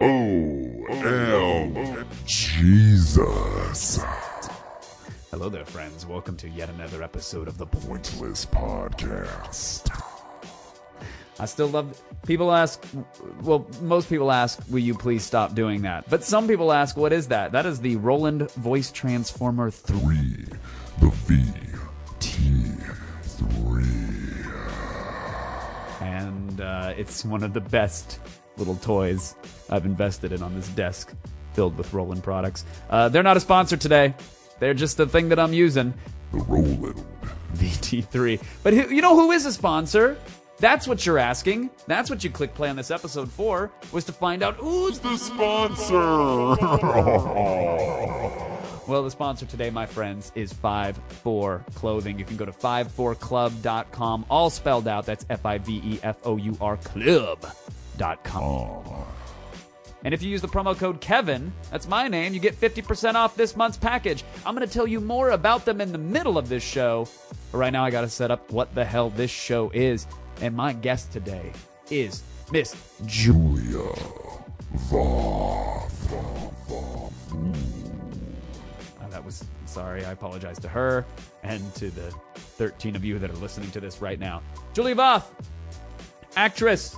O M Jesus. Hello there, friends. Welcome to yet another episode of the Pointless Podcast. I still love. People ask. Well, most people ask, "Will you please stop doing that?" But some people ask, "What is that?" That is the Roland Voice Transformer Three. Three. The V. T. Three. and uh, it's one of the best little toys I've invested in on this desk filled with Roland products. Uh, they're not a sponsor today. They're just the thing that I'm using. The Roland. VT3. But who, you know who is a sponsor? That's what you're asking. That's what you click play on this episode for, was to find out who's The sponsor. Well, the sponsor today, my friends, is 5-4 Clothing. You can go to 54club.com, all spelled out. That's F I And if you use the promo code Kevin, that's my name, you get 50% off this month's package. I'm going to tell you more about them in the middle of this show. But right now, I got to set up what the hell this show is. And my guest today is Miss Julia. Uh, that was sorry. I apologize to her and to the 13 of you that are listening to this right now. Julie Voth, actress,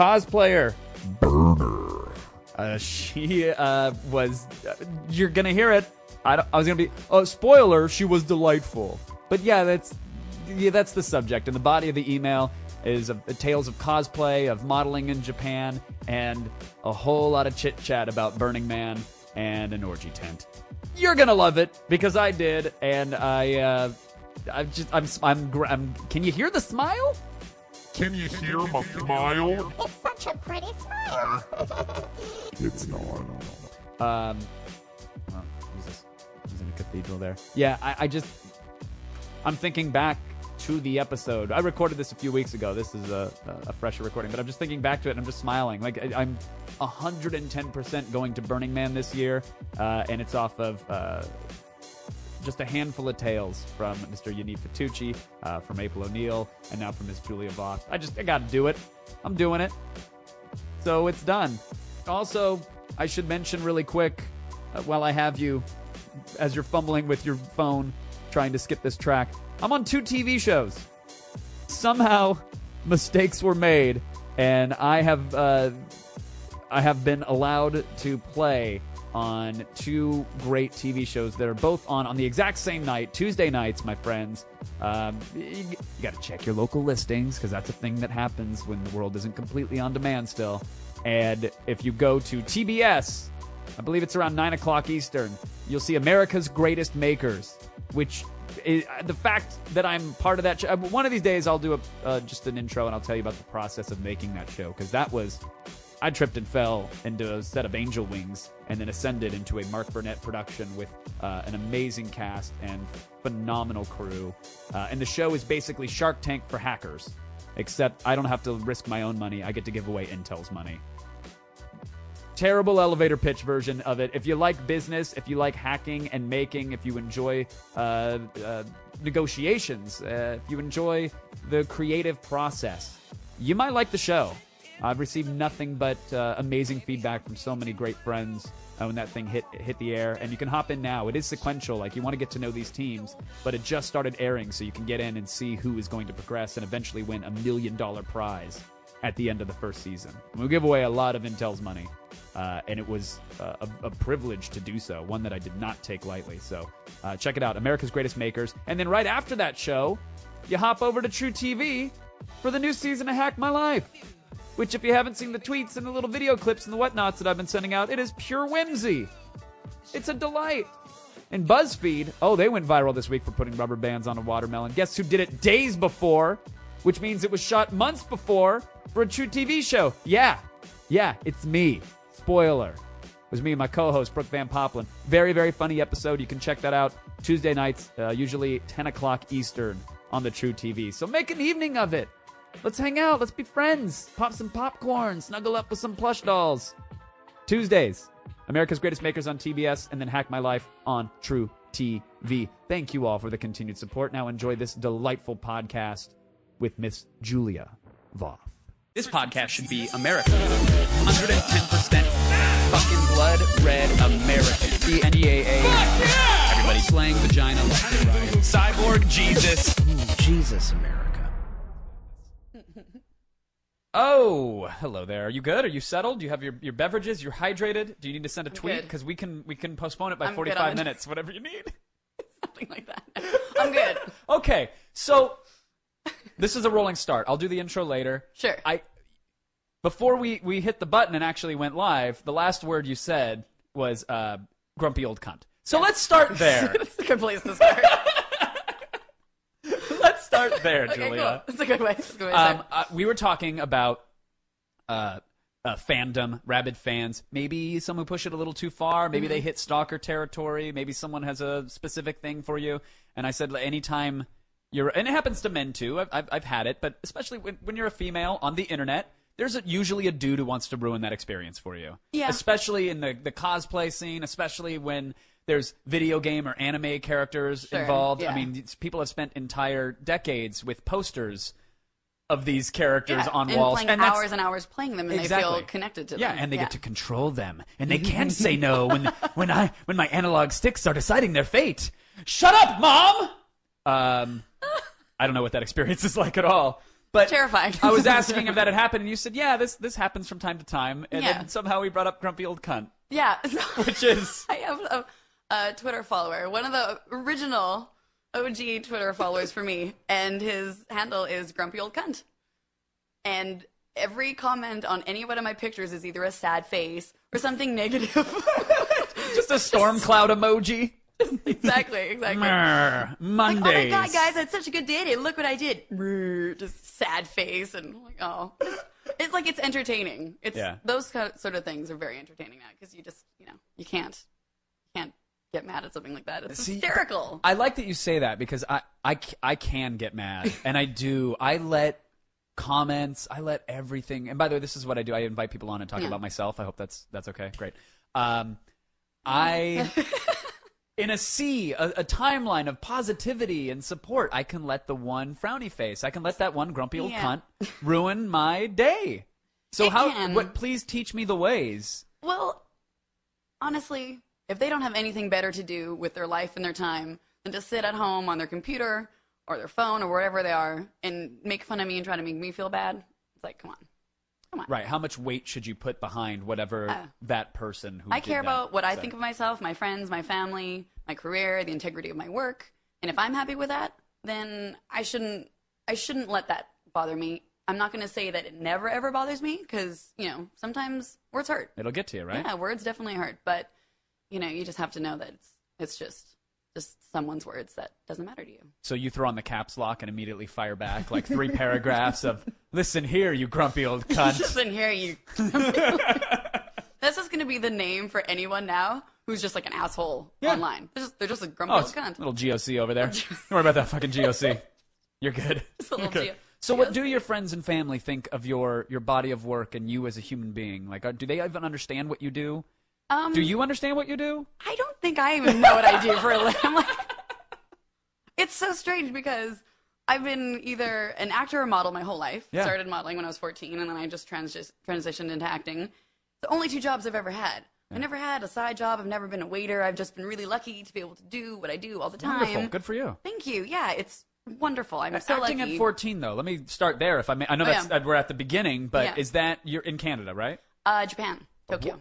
cosplayer. Burner. Uh, she uh, was. Uh, you're gonna hear it. I, don't- I was gonna be. Oh, spoiler. She was delightful. But yeah, that's yeah, that's the subject. And the body of the email is tales of cosplay, of modeling in Japan, and a whole lot of chit chat about Burning Man and an orgy tent. You're gonna love it because I did, and I. Uh, I'm just. I'm. I'm. I'm. Can you hear the smile? Can you hear my smile? It's such a pretty smile. It's not. Um, oh, Jesus, he's in a cathedral there. Yeah, I, I just, I'm thinking back to the episode. I recorded this a few weeks ago. This is a, a fresher recording, but I'm just thinking back to it and I'm just smiling. Like I, I'm 110% going to Burning Man this year, uh, and it's off of. Uh, just a handful of tales from Mr. Yaniv Fatucci, uh, from April O'Neil, and now from Miss Julia Voth. I just, I gotta do it. I'm doing it. So it's done. Also, I should mention really quick uh, while I have you, as you're fumbling with your phone trying to skip this track, I'm on two TV shows. Somehow, mistakes were made, and I have uh, I have been allowed to play on two great TV shows that are both on on the exact same night, Tuesday nights, my friends. Um, you, got to check your local listings because that's a thing that happens when the world isn't completely on demand still. And if you go to TBS, I believe it's around nine o'clock Eastern, you'll see America's Greatest Makers, which. Is, the fact that I'm part of that show, one of these days I'll do a, uh, just an intro and I'll tell you about the process of making that show because that was I tripped and fell into a set of angel wings and then ascended into a Mark Burnett production with uh, an amazing cast and phenomenal crew. Uh, and the show is basically Shark Tank for hackers, except I don't have to risk my own money. I get to give away Intel's money. Terrible elevator pitch version of it. If you like business, if you like hacking and making, if you enjoy uh, uh, negotiations, uh, if you enjoy the creative process, you might like the show. I've received nothing but uh, amazing feedback from so many great friends uh, when that thing hit hit the air. And you can hop in now. It is sequential. Like you want to get to know these teams, but it just started airing, so you can get in and see who is going to progress and eventually win a million dollar prize at the end of the first season. We give away a lot of Intel's money, uh, and it was uh, a, a privilege to do so. One that I did not take lightly. So uh, check it out, America's Greatest Makers. And then right after that show, you hop over to truTV for the new season of Hack My Life which if you haven't seen the tweets and the little video clips and the whatnots that I've been sending out, it is pure whimsy. It's a delight. And BuzzFeed, oh, they went viral this week for putting rubber bands on a watermelon. Guess who did it days before? Which means it was shot months before for a truTV show. Yeah, yeah, it's me. Spoiler. It was me and my co-host Brooke Van Poppelen. Very, very funny episode. You can check that out Tuesday nights, uh, usually 10 o'clock Eastern on the truTV. So make an evening of it. Let's hang out. Let's be friends. Pop some popcorn. Snuggle up with some plush dolls. Tuesdays, America's Greatest Makers on TBS, and then Hack My Life on True TV. Thank you all for the continued support. Now enjoy this delightful podcast with Miss Julia Voth. This podcast should be America. 110% fucking blood red American. The NDAA. Fuck yeah! Everybody slang vagina right. Cyborg Jesus. Ooh, Jesus America. Oh, hello there. Are you good? Are you settled? Do you have your, your beverages? You're hydrated? Do you need to send a tweet? Because we can we can postpone it by I'm 45 minutes, whatever you need. Something like that. I'm good. Okay, so this is a rolling start. I'll do the intro later. Sure. I before we we hit the button and actually went live, the last word you said was uh, grumpy old cunt. So let's start there. That's a good place to start. Start there, okay, Julia. cool. That's a good way. That's a good way to Um, start. uh, we were talking about uh, uh, fandom, rabid fans. Maybe someone push it a little too far. Maybe Mm-hmm. they hit stalker territory. Maybe someone has a specific thing for you. And I said, anytime you're, and it happens to men too. I've, I've, I've had it, but especially when, when you're a female on the internet. There's a, usually a dude who wants to ruin that experience for you. Yeah. Especially in the, the cosplay scene, especially when there's video game or anime characters Sure, involved. I mean, people have spent entire decades with posters of these characters Yeah, on and walls playing and that's- hours and hours playing them, and they feel connected to them. yeah, and they get to control them, and they can't say no when when I when my analog sticks are deciding their fate. Shut up, mom. Um, I don't know what that experience is like at all. But Terrifying. I was asking if that had happened, and you said, "Yeah, this this happens from time to time." And Yeah. then somehow we brought up grumpy old cunt, Yeah. which is I have a, a Twitter follower, one of the original OG Twitter followers for me, and his handle is grumpy old cunt. And every comment on any one of my pictures is either a sad face or something negative. just a storm cloud emoji. exactly, exactly. Brr, Like, Mondays. oh my god, guys, I had such a good day today. Look what I did. Just sad face and like, oh, it's, like it's entertaining. It's Yeah. those sort of things are very entertaining now because you just, you know, you can't, can't get mad at something like that. It's See, hysterical. I like that you say that because I, I, I can get mad, and I do. I let comments, I let everything. And by the way, this is what I do. I invite people on and talk Yeah. about myself. I hope that's that's okay. Great. Um, I. In a sea, a, a timeline of positivity and support, I can let the one frowny face, I can let that one grumpy old Yeah. cunt ruin my day. So It how? can. What? Please teach me the ways. Well, honestly, if they don't have anything better to do with their life and their time than to sit at home on their computer or their phone or wherever they are and make fun of me and try to make me feel bad, it's like, come on. Come on. Right. How much weight should you put behind whatever Uh, that person who I care about what I think of myself, my friends, my family, my career, the integrity of my work. And if I'm happy with that, then I shouldn't I shouldn't let that bother me. I'm not going to say that it never ever bothers me because, you know, sometimes words hurt. It'll get to you, right? Yeah, words definitely hurt, but you know, you just have to know that it's it's just just someone's words that doesn't matter to you. So you throw on the caps lock and immediately fire back like three paragraphs of "Listen here, you grumpy old cunt." Listen here, you. this is going to be the name for anyone now who's just like an asshole Yeah. online. They're just, they're just a grumpy Oh, old cunt. little GOC over there. Don't worry about that fucking GOC. You're good. a little You're good. G- So, what do your friends and family think of your your body of work and you as a human being? Like, are, do they even understand what you do? Um, Do you understand what you do? I don't think I even know what I do for a living. I'm like, it's so strange because I've been either an actor or model my whole life. Yeah. Started modeling when I was 14, and then I just transi- transitioned into acting. The only two jobs I've ever had. I've never had a side job. I've never been a waiter. I've just been really lucky to be able to do what I do all the time. Wonderful. Good for you. Thank you. Yeah, it's wonderful. I'm so Acting lucky. at 14, though. Let me start there. If I may, I know Oh, that's yeah. that we're at the beginning, but Yeah. is that you're in Canada, right? uh, Japan, Tokyo.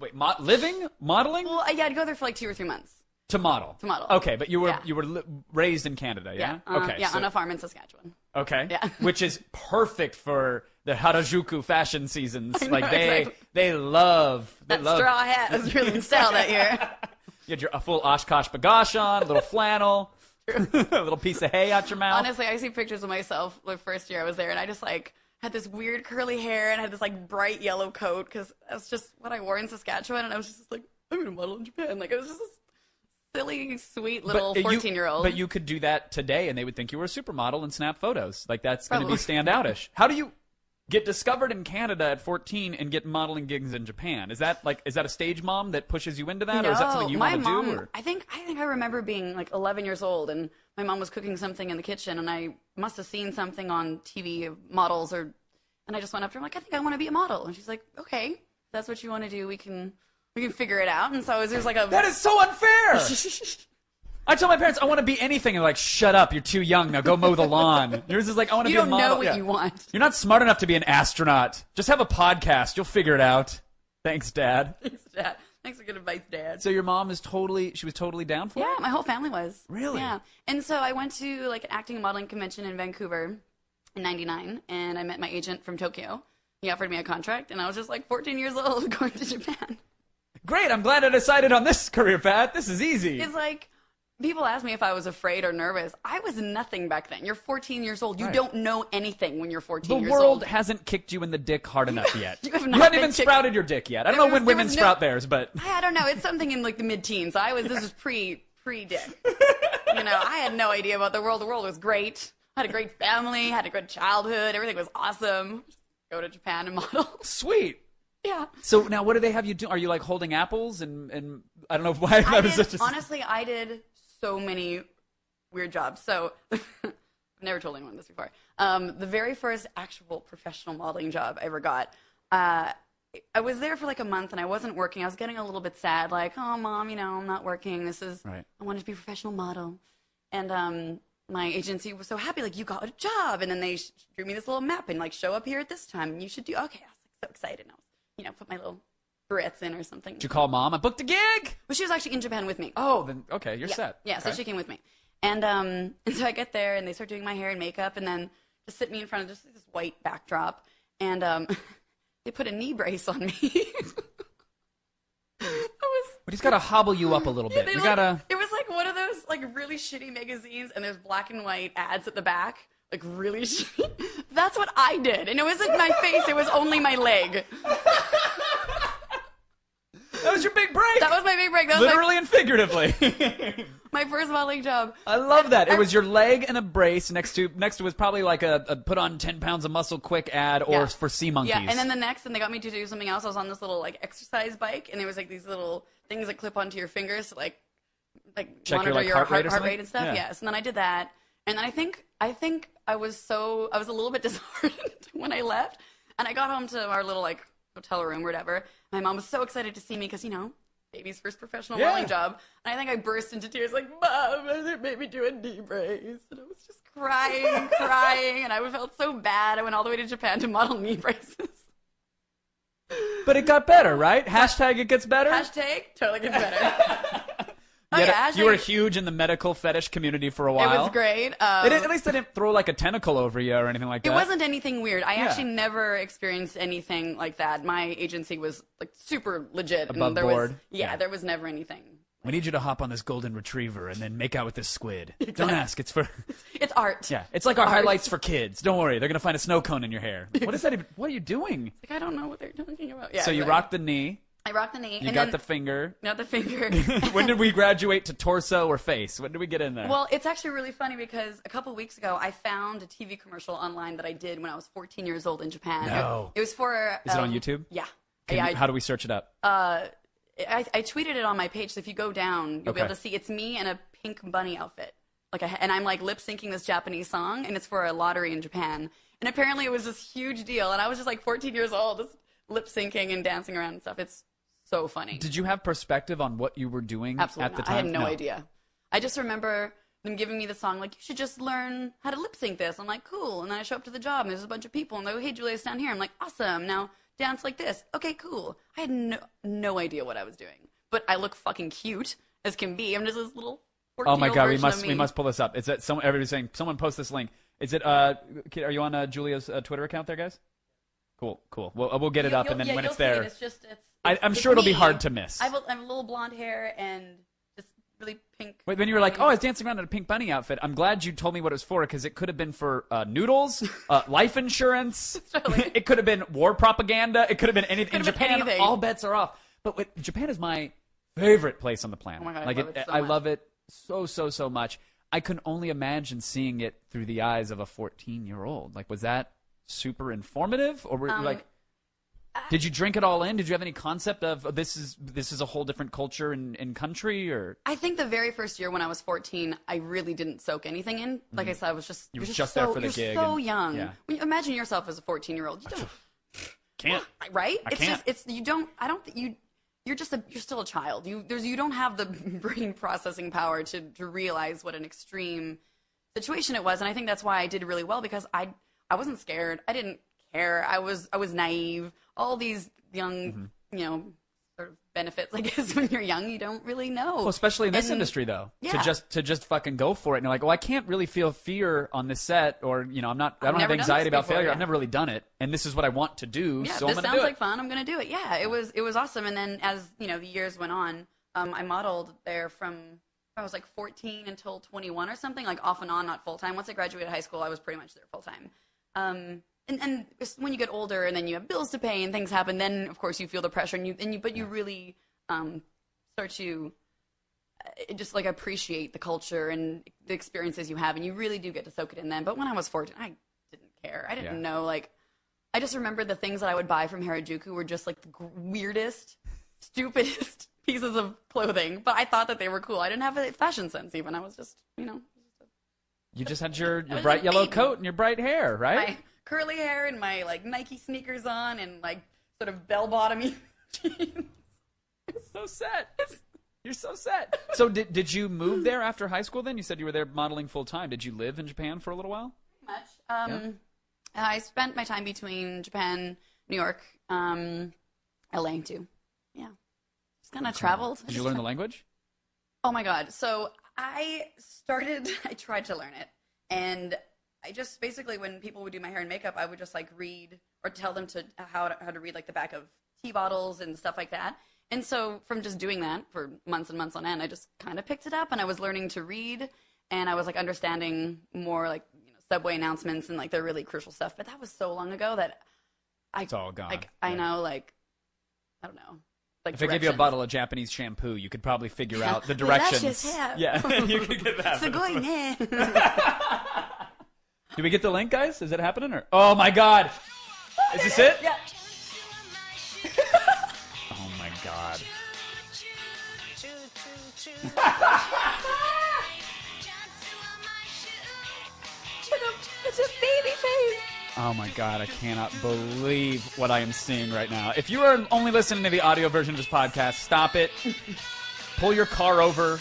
Wait, mo- living, modeling Well, yeah, I'd go there for like two or three months. to model. To model. Okay, but you were Yeah. you were li- raised in Canada, yeah? uh, okay. yeah, so- on a farm in Saskatchewan. Okay. Yeah. Which is perfect for the Harajuku fashion seasons. Know, like they exactly. they love they That love straw hat was really in style that year. you had your a full OshKosh B'gosh on, a little flannel, a little piece of hay out your mouth. Honestly, I see pictures of myself the first year I was there, and I just like had this weird curly hair and had this like bright yellow coat because that's just what I wore in Saskatchewan, and I was just like, I'm gonna model in Japan. Like I was just this silly, sweet little But uh, you- fourteen year old. But you could do that today, and they would think you were a supermodel and snap photos. Like that's going to be Probably. standoutish. How do you get discovered in Canada at 14 and get modeling gigs in Japan? Is that like is that a stage mom that pushes you into that, or is that something you want to do? Or? I think I think I remember being like 11 years old, and my mom was cooking something in the kitchen, and I must have seen something on TV of models, or and I just went up to her I'm like, I think I want to be a model, and she's like, Okay, that's what you want to do. We can we can figure it out. And so there's like a That is so unfair. I told my parents I want to be anything, and they're like, "Shut up! You're too young. Now go mow the lawn." Yours is like, "I want to You be a don't model." know what Yeah. you want. You're not smart enough to be an astronaut. Just have a podcast. You'll figure it out. Thanks, Dad. Thanks, Dad. Thanks for good advice, Dad. So your mom is totally. She was totally down for it? Yeah, it. my whole family was. Really? Yeah. And so I went to like an acting and modeling convention in Vancouver in 99 and I met my agent from Tokyo. He offered me a contract and I was just like 14 years old going to Japan. Great. I'm glad I decided on this career path. This is easy. It's like people ask me if I was afraid or nervous. I was nothing back then. You're 14 years old. You Right. don't know anything when you're 14 the years world hasn't kicked you in the dick hard enough yet. You have you not haven't even kicked- sprouted your dick yet. I don't There know was- when women no- sprout theirs, but I don't know. It's something in like the mid-teens. I was. This was pre pre dick. you know, I had no idea about the world. The world was great. I had a great family. Had a good childhood. Everything was awesome. Just go to Japan and model. sweet. yeah. So now, what do they have you do? Are you like holding apples and and I don't know why I that was such a honestly, I did so many weird jobs. So I've never told anyone this before. Um, the very first actual professional modeling job I ever got, uh, I was there for like a month and I wasn't working. I was getting a little bit sad, like, oh, mom, you know, I'm not working. This is, Right. I wanted to be a professional model. And um, my agency was so happy, like, you got a job. And then they sh- drew me this little map and, like, show up here at this time. And you should do, okay. I was like, so excited. And I was, you know, put my little or something. Did you call mom? I booked a gig. But she was actually in Japan with me. Oh, then okay, you're Yeah, set. yeah. So she came with me, and um, and so I get there, and they start doing my hair and makeup, and then just sit me in front of just this white backdrop, and um, they put a knee brace on me. I was. But he's got to hobble you up a little bit. they we like- gotta. It was like one of those like really shitty magazines, and there's black and white ads at the back, like really shitty. That's what I did, and it wasn't my face; it was only my leg. That was your big break. That was my big break. That was literally and figuratively. my, my first modeling job. I love that. It I- was your leg and a brace next to next to was probably like a, a put on ten pounds of muscle quick ad or Yeah. for sea monkeys. Yeah, and then the next, and they got me to do something else. I was on this little like exercise bike, and there was like these little things that clip onto your fingers to like like Check your, monitor like, your heart heart, rate heart rate and stuff. Yeah. Yes, and then I did that, and then I think I think I was so I was a little bit disheartened when I left, and I got home to our little like hotel room or whatever. My mom was so excited to see me because you know. Baby's first professional Yeah. modeling job, and I think I burst into tears like, "Mom, they made me do a knee brace," and I was just crying crying, and I felt so bad. I went all the way to Japan to model knee braces. but it got better, right? Hashtag it gets better. Hashtag totally gets better. Oh, You yeah, a- you were huge in the medical fetish community for a while. It was great. Um, at least they didn't throw like a tentacle over you or anything like that. it wasn't anything weird. I Yeah. actually never experienced anything like that. My agency was like super legit. Above and there board. Was, yeah, Yeah. there was never anything. We need you to hop on this golden retriever and then make out with this squid. Don't ask. It's for It's art. yeah. It's like our Art. highlights for kids. Don't worry. They're gonna find a snow cone in your hair. What is that even? What are you doing? Like I don't know what they're talking about. Yeah. so you exactly. rocked the knee. I rocked the knee. You and got then, the finger. Not the finger. when did we graduate to torso or face? When did we get in there? Well, it's actually really funny because a couple weeks ago I found a TV commercial online that I did when I was 14 years old in Japan. No. It, it was for. Is it on um, YouTube? Yeah. Can yeah, I- how do we search it up? uh, I, I tweeted it on my page. So if you go down, you'll Okay. be able to see it's me in a pink bunny outfit. Like, a, and I'm like lip syncing this Japanese song, and it's for a lottery in Japan. And apparently, it was this huge deal. And I was just like 14 years old, just lip syncing and dancing around and stuff. It's so funny. Did you have perspective on what you were doing Absolutely at the not. time? I had no, idea. I just remember them giving me the song, like, you should just learn how to lip sync this. I'm like, cool. And then I show up to the job, and there's a bunch of people, and they go, hey, Julia, stand here. I'm like, awesome. Now dance like this. Okay, cool. I had no, no idea what I was doing. But I look fucking cute as can be. I'm just this little Oh my god, we must we must pull this up. Is that someone? Everybody's saying someone post this link. Is it? Uh, are you on uh, Julia's uh, Twitter account there, guys? Cool, cool. We'll uh, we'll get it You- up, and then yeah, when it's see it. there, It's just, it's, I, I'm sure it'll be me. hard to miss. I have, a, I have a little blonde hair and this really pink. Wait, when you were like, "Oh, I was dancing around in a pink bunny outfit," I'm glad you told me what it was for because it could have been for uh, noodles, uh, life insurance. Totally. it could have been war propaganda. It could have been anything. In Japan, anything. all bets are off. But wait, Japan is my favorite place on the planet. Oh my God, I like love it so I much. love it so so so much. I can only imagine seeing it through the eyes of a 14 year old. Like, was that super informative, or were you Um, like? Did you drink it all in? Did you have any concept of oh, this is this is a whole different culture and, and country, or I think the very first year when I was 14, I really didn't soak anything in. Like I mm-hmm. said, I was just You were just, just so, there for the you're gig so and- young. yeah. When you imagine yourself as a 14 year old, you don't can't? right? I it's can't. just it's you don't I don't think you you're just a you're still a child. You there's you don't have the brain processing power to to realize what an extreme situation it was, and I think that's why I did really well because I I wasn't scared. I didn't care. I was I was naive. All these young you know sort of benefits, I guess, when you're young, you don't really know. Well, especially in this And- industry, though, to just to just fucking go for it. And you're like, well, I can't really feel fear on this set, or you know, I'm not, I don't have anxiety about before, failure. yeah. I've never really done it, and this is what I want to do, yeah, so this sounds do like fun. I'm gonna do it. Yeah, it was it was awesome. And then as you know the years went on, um, I modeled there from I was like 14 until 21 or something, like off and on, not full time. Once I graduated high school, I was pretty much there full time. Um, and and when you get older and then you have bills to pay and things happen, then of course you feel the pressure and you and you but you really um, start to uh, just like appreciate the culture and the experiences you have, and you really do get to soak it in then. But when I was 14, I didn't care. I didn't Yeah. know like. I just remember the things that I would buy from Harajuku were just like the weirdest, stupidest pieces of clothing, but I thought that they were cool. I didn't have a fashion sense even. I was just, you know, You just had your, your bright yellow coat and your bright hair, right? My curly hair and my like Nike sneakers on and like sort of bell bottomy jeans. so set. You're so set. So did did you move there after high school? Then you said you were there modeling full time. Did you live in Japan for a little while? much. Um, I spent my time between Japan, New York, um, LA too. Yeah, just kind of traveled. Did you learn the language? Oh my god! So I started. I tried to learn it, and I just basically when people would do my hair and makeup, I would just like read or tell them to how to, how to read like the back of tea bottles and stuff like that. And so from just doing that for months and months on end, I just kind of picked it up, and I was learning to read, and I was like understanding more like you know subway announcements and like the really crucial stuff. But that was so long ago that I It's all gone. like I know like I don't know. Like If I gave you a bottle of Japanese shampoo, you could probably figure out the directions. Yeah, you could get that. Did we get the link, guys? Is it happening? Or oh my god, is this it? Yeah. Oh my god. It's a baby face. Oh my god, I cannot believe what I am seeing right now. If you are only listening to the audio version of this podcast, stop it. Pull your car over.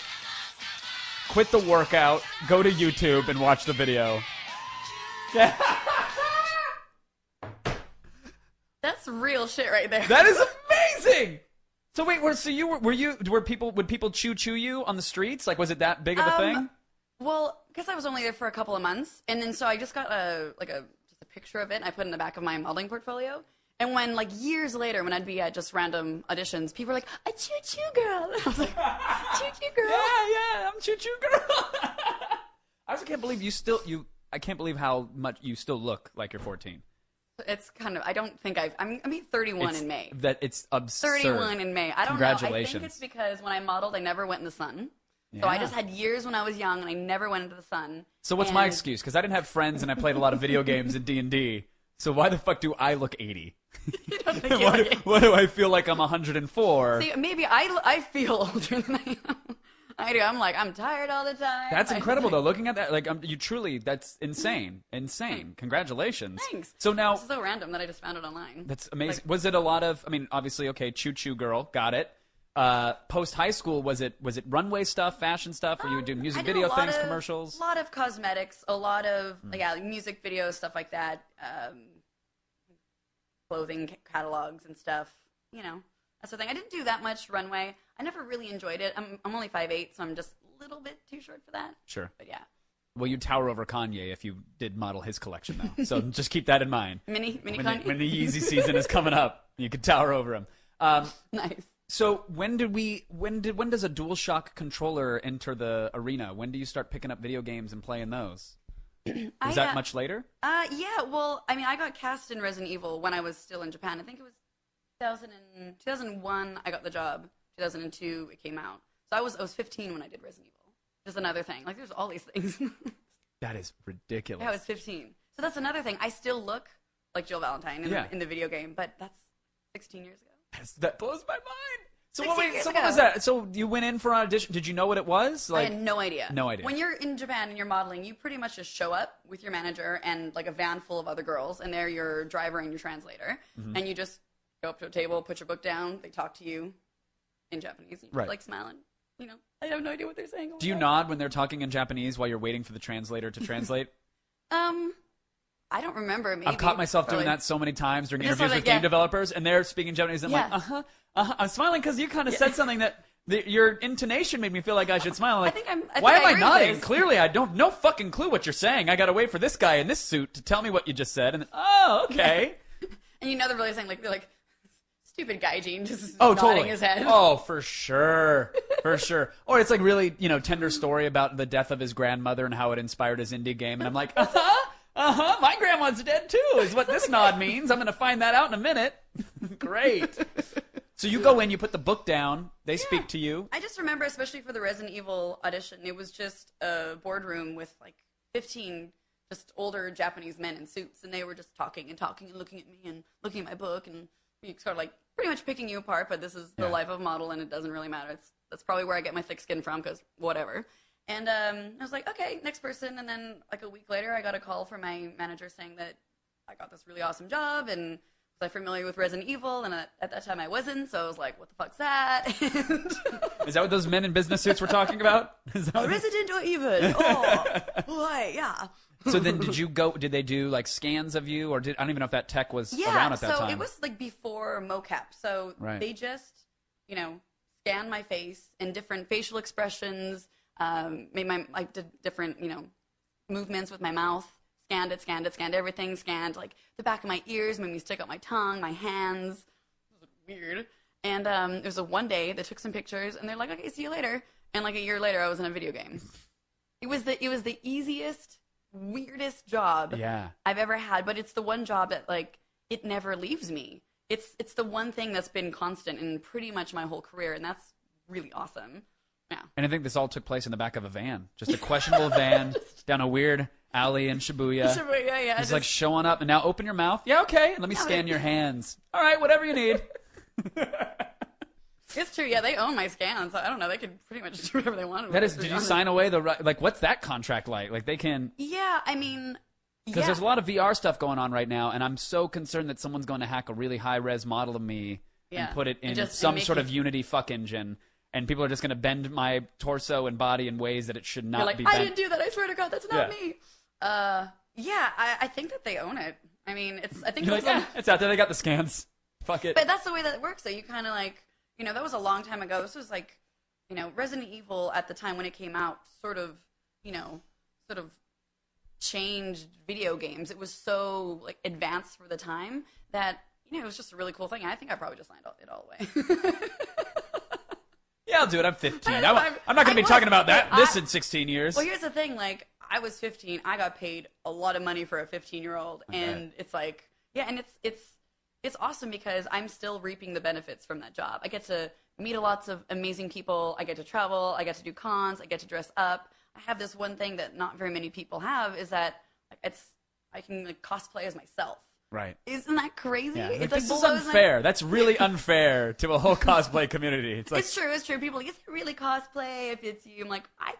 Quit the workout. Go to YouTube and watch the video. That's real shit right there. That is amazing. So wait, were so you were, were you were people would people chew chew you on the streets? Like was it that big of a Um, thing? well, because I was only there for a couple of months, and then so I just got a like a just a picture of it, and I put it in the back of my modeling portfolio. And when like years later, when I'd be at just random auditions, people were like, "A choo choo girl." I was like, "Choo choo girl." Yeah, yeah, I'm choo choo girl. I just can't believe you still you. I can't believe how much you still look like you're 14. It's kind of. I don't think I've. I'm. I mean, 31 It's- in May. That it's absurd. 31 in May. I don't know. I Congratulations. think it's because when I modeled, I never went in the sun. So I Yeah. just had years when I was young, and I never went into the sun. So what's my And- excuse? Because I didn't have friends and I played a lot of video games and D and D. So why the fuck do I look 80? Don't why, it. why do I feel like I'm 104? See, maybe I, I feel older than I am. I do. I'm like, I'm tired all the time. That's incredible though. Looking at that, like um, you truly, that's insane, insane. Congratulations. Thanks. So now It's so random that I just found it online. That's amazing. Was it a lot of? I mean, obviously, okay, choo choo girl, got it. Uh, Post high school, was it was it runway stuff, fashion stuff, or you would do Um, music I did video a lot things, of- commercials? A lot of cosmetics, a lot of Hmm. yeah, like music videos, stuff like that. Um, clothing ca- catalogs and stuff. You know, that's the thing. I didn't do that much runway. I never really enjoyed it. I'm I'm only five eight, so I'm just a little bit too short for that. Sure. But yeah, Well, you'd tower over Kanye if you did model his collection, though. so just keep that in mind. mini mini When the, Kanye. when the Yeezy season is coming up, you could tower over him. Um, nice. so when did we? When did? When does a DualShock controller enter the arena? When do you start picking up video games and playing those? Is I, that uh, much later? Uh, yeah. Well, I mean, I got cast in Resident Evil when I was still in Japan. I think it was 2000 and, 2001. I got the job. 2002 it came out. So I was I was 15 when I did Resident Evil. Just another thing. Like there's all these things. That is ridiculous. yeah, I was 15. So that's another thing. I still look like Jill Valentine in, Yeah. the, in the video game, but that's 16 years ago. That's- that blows my mind. So 16 what, wait, so what was that? So you went in for an audition. Did you know what it was? Like, I had no idea. no idea. When you're in Japan and you're modeling, you pretty much just show up with your manager and like a van full of other girls, and they're your driver and your translator. Mm-hmm. And you just go up to a table, put your book down, they talk to you, in Japanese. Right. like smiling. You know, I have no idea what they're saying. Do you nod when they're talking in Japanese while you're waiting for the translator to translate? Um, I don't remember. Maybe I've caught myself doing that so many times during interviews with game yeah. developers, and they're speaking Japanese. And I'm Yeah. like, uh huh, uh huh. I'm smiling because you kind of said something that the, your intonation made me feel like I should smile. Like, think I'm- I why think am I I nodding? this. Clearly, I don't no fucking clue what you're saying. I got to wait for this guy in this suit to tell me what you just said. And then, oh, okay. And you know they're really saying like they're like stupid guy, gaijin just Oh, nodding totally. his head. Oh, for sure, for sure. Or it's like really, you know, tender story about the death of his grandmother and how it inspired his indie game. And I'm like, uh huh, uh huh. My grandma's dead too. Is what this nod means. I'm gonna find that out in a minute. Great. So you go in, you put the book down. They speak to you. I just remember, especially for the Resident Evil audition, it was just a boardroom with like 15 just older Japanese men in suits, and they were just talking and talking and looking at me and looking at my book and sort of like pretty much picking you apart. But this is the Yeah. life of a model, and it doesn't really matter. It's that's probably where I get my thick skin from, because whatever. And um, I was like, okay, next person. And then like a week later, I got a call from my manager saying that I got this really awesome job and was I familiar with Resident Evil? And at, at that time I wasn't, so I was like, what the fuck's that? And Is that what those men in business suits were talking about? Is that Resident Evil. Oh, why? Yeah. So then, did you go? Did they do like scans of you, or did I don't even know if that tech was Yeah. around at that so time? So it was like before mocap. So Right. they just, you know, scanned my face and different facial expressions, um, made my like did different, you know, movements with my mouth. Scanned it, scanned it, scanned everything, scanned like the back of my ears, made me stick out my tongue, my hands. It was weird. And um, it was a one day. They took some pictures, and they're like, "Okay, see you later." And like a year later, I was in a video game. It was the it was the easiest, weirdest job yeah. I've ever had, but it's the one job that like it never leaves me. It's it's the one thing that's been constant in pretty much my whole career, and that's really awesome. Yeah. And I think this all took place in the back of a van, just a questionable van down a weird alley in Shibuya. Yeah, yeah. He's just- like showing up, and now open your mouth. Yeah, okay. Let me scan your hands. All right, whatever you need. It's true. Yeah, they own my scans. I don't know. They could pretty much do whatever they wanted. That is. it, Did you sign away the right? Like, what's that contract like? Like, they can Yeah, I mean, because yeah. there's a lot of VR stuff going on right now, and I'm so concerned that someone's going to hack a really high res model of me Yeah. and put it And in just- some sort you- of Unity fuck engine. And people are just going to bend my torso and body in ways that it should not You're like, be I bent. didn't do that. I swear to God, that's not Yeah. me. Uh, yeah, I, I think that they own it. I mean, it's. I think it like, eh, a- it's out there. They got the scans. Fuck it. But that's the way that it works. So you kind of like, you know, that was a long time ago. This was like, you know, Resident Evil at the time when it came out, sort of, you know, sort of changed video games. It was so like advanced for the time that you know it was just a really cool thing. I think I probably just signed it all away. Yeah, I'll do it. I'm 15. I- I'm, I'm- not going to be was, talking about that but this in 16 years. well, here's the thing. Like, I was 15. I got paid a lot of money for a 15 year old, and it's like, yeah, and it's it's it's awesome because I'm still reaping the benefits from that job. I get to meet lots of amazing people. I get to travel. I get to do cons. I get to dress up. I have this one thing that not very many people have is that it's I can like, cosplay as myself. right. Isn't that crazy? Yeah. It's Like, this is unfair. That's really unfair to a whole cosplay community. It's like, it's true. It's true. People like, is it really cosplay if it's you? I'm like, I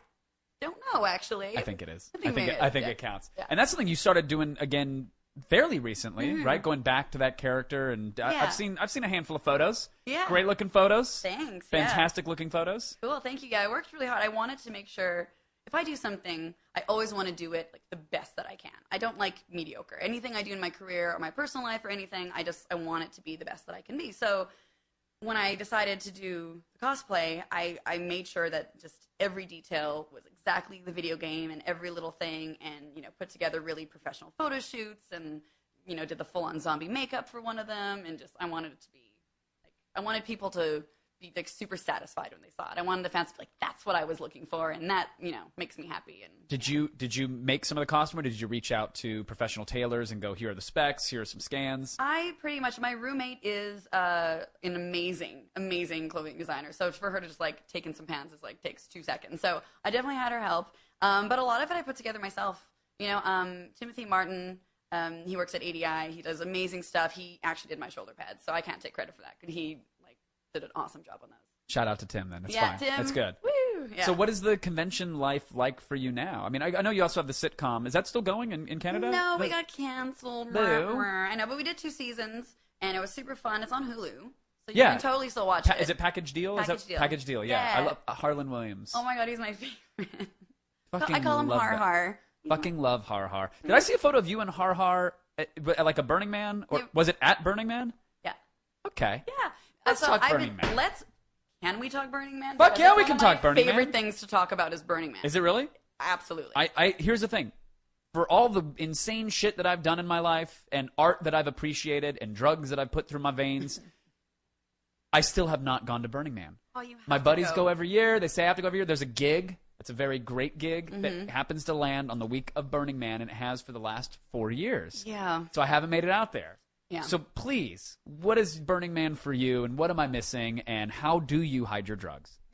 don't know actually. I think it is. I I think think, maybe it, I think yeah. it counts. Yeah. And that's something you started doing again fairly recently, right? Going back to that character, and I, Mm-hmm. Yeah. I've seen I've seen a handful of photos. Yeah. Great looking photos. Thanks. yeah. Fantastic looking photos. Cool, thank you. Yeah, I worked really hard. I wanted to make sure if I do something, I always want to do it like the best that I can. I don't like mediocre. Anything I do in my career or my personal life or anything, I just I want it to be the best that I can be. So when I decided to do the cosplay, I, I made sure that just every detail was exactly the video game and every little thing and, you know, put together really professional photo shoots and, you know, did the full on zombie makeup for one of them and just I wanted it to be like I wanted people to be like super satisfied when they saw it. I wanted the fans to be like, that's what I was looking for and that, you know, makes me happy and Did you did you make some of the costume, or did you reach out to professional tailors and go, here are the specs, here are some scans? I pretty much my roommate is uh, an amazing, amazing clothing designer. So for her to just like take in some pants is like takes two seconds. So I definitely had her help, um, but a lot of it I put together myself. You know, um, Timothy Martin. Um, he works at ADI. He does amazing stuff. He actually did my shoulder pads, so I can't take credit for that. He did an awesome job on those. Shout out to Tim then. That's yeah, fine. Tim. That's good. Woo! Yeah. So, what is the convention life like for you now? I mean, I, I know you also have the sitcom. Is that still going in, in Canada? No, we got canceled. I know, but we did two seasons, and it was super fun. It's on Hulu, So you Yeah. can totally still watch Pa- it. is it package deal? is Package that Deal. package deal? Yeah, I love uh, Harland Williams. Oh my god, he's my favorite. Fucking I call him Har that. Har. Fucking love Har Har. Did I see a photo of you and Har Har at, at like a Burning Man, or Yeah. was it at Burning Man? Yeah. Okay. Yeah. Let's talk Burning been- Man. Let's. Can we talk Burning Man? Fuck yeah, we can talk Burning favorite Man. Favorite things to talk about is Burning Man. Is it really? Absolutely. I, I here's the thing. For all the insane shit that I've done in my life and art that I've appreciated and drugs that I've put through my veins, I still have not gone to Burning Man. Oh, you have My buddies go. go every year. They say I have to go every year. There's a gig. It's a very great gig Mm-hmm. that happens to land on the week of Burning Man, and it has for the last four years. Yeah. So I haven't made it out there. Yeah. So please, what is Burning Man for you, and what am I missing, and how do you hide your drugs?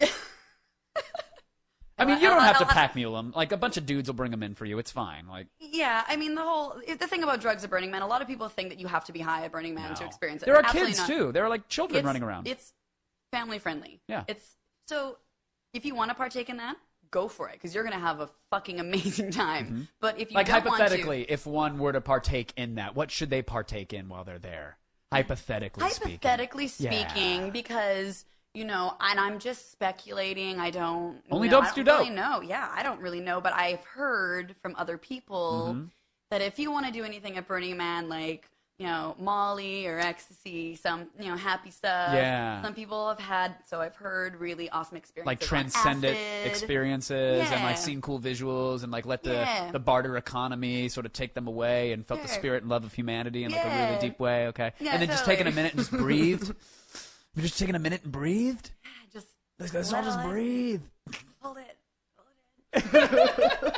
I mean, you don't have to pack mule them. Like a bunch of dudes will bring them in for you. It's fine. Like Yeah, I mean the whole the thing about drugs at Burning Man. A lot of people think that you have to be high at Burning Man to experience it. There are Absolutely kids not. too. There are like children It's, running around. It's family friendly. Yeah. It's so if you want to partake in that, go for it because you're gonna have a fucking amazing time. But if you Mm-hmm. like hypothetically, want if one were to partake in that, what should they partake in while they're there? Hypothetically to, speaking. hypothetically Yeah. speaking, because you know, and I'm just speculating. I don't Only know, dopes I do don't really dope. know. Yeah, I don't really know, but I've heard from other people Mm-hmm. that if you want to do anything at Burning Man, like you know, Molly or ecstasy, some you know, happy stuff. Yeah. Some people have had, so I've heard really awesome experiences. like transcendent experiences and like seeing cool visuals and like let the, Yeah. the barter economy sort of take them away and felt the spirit and love of humanity in like a really deep way. Okay. Yeah, and then just taking a minute and just breathed. You're just taking a minute and breathed? Just Let's, let's all just breathe. Hold it. Hold it.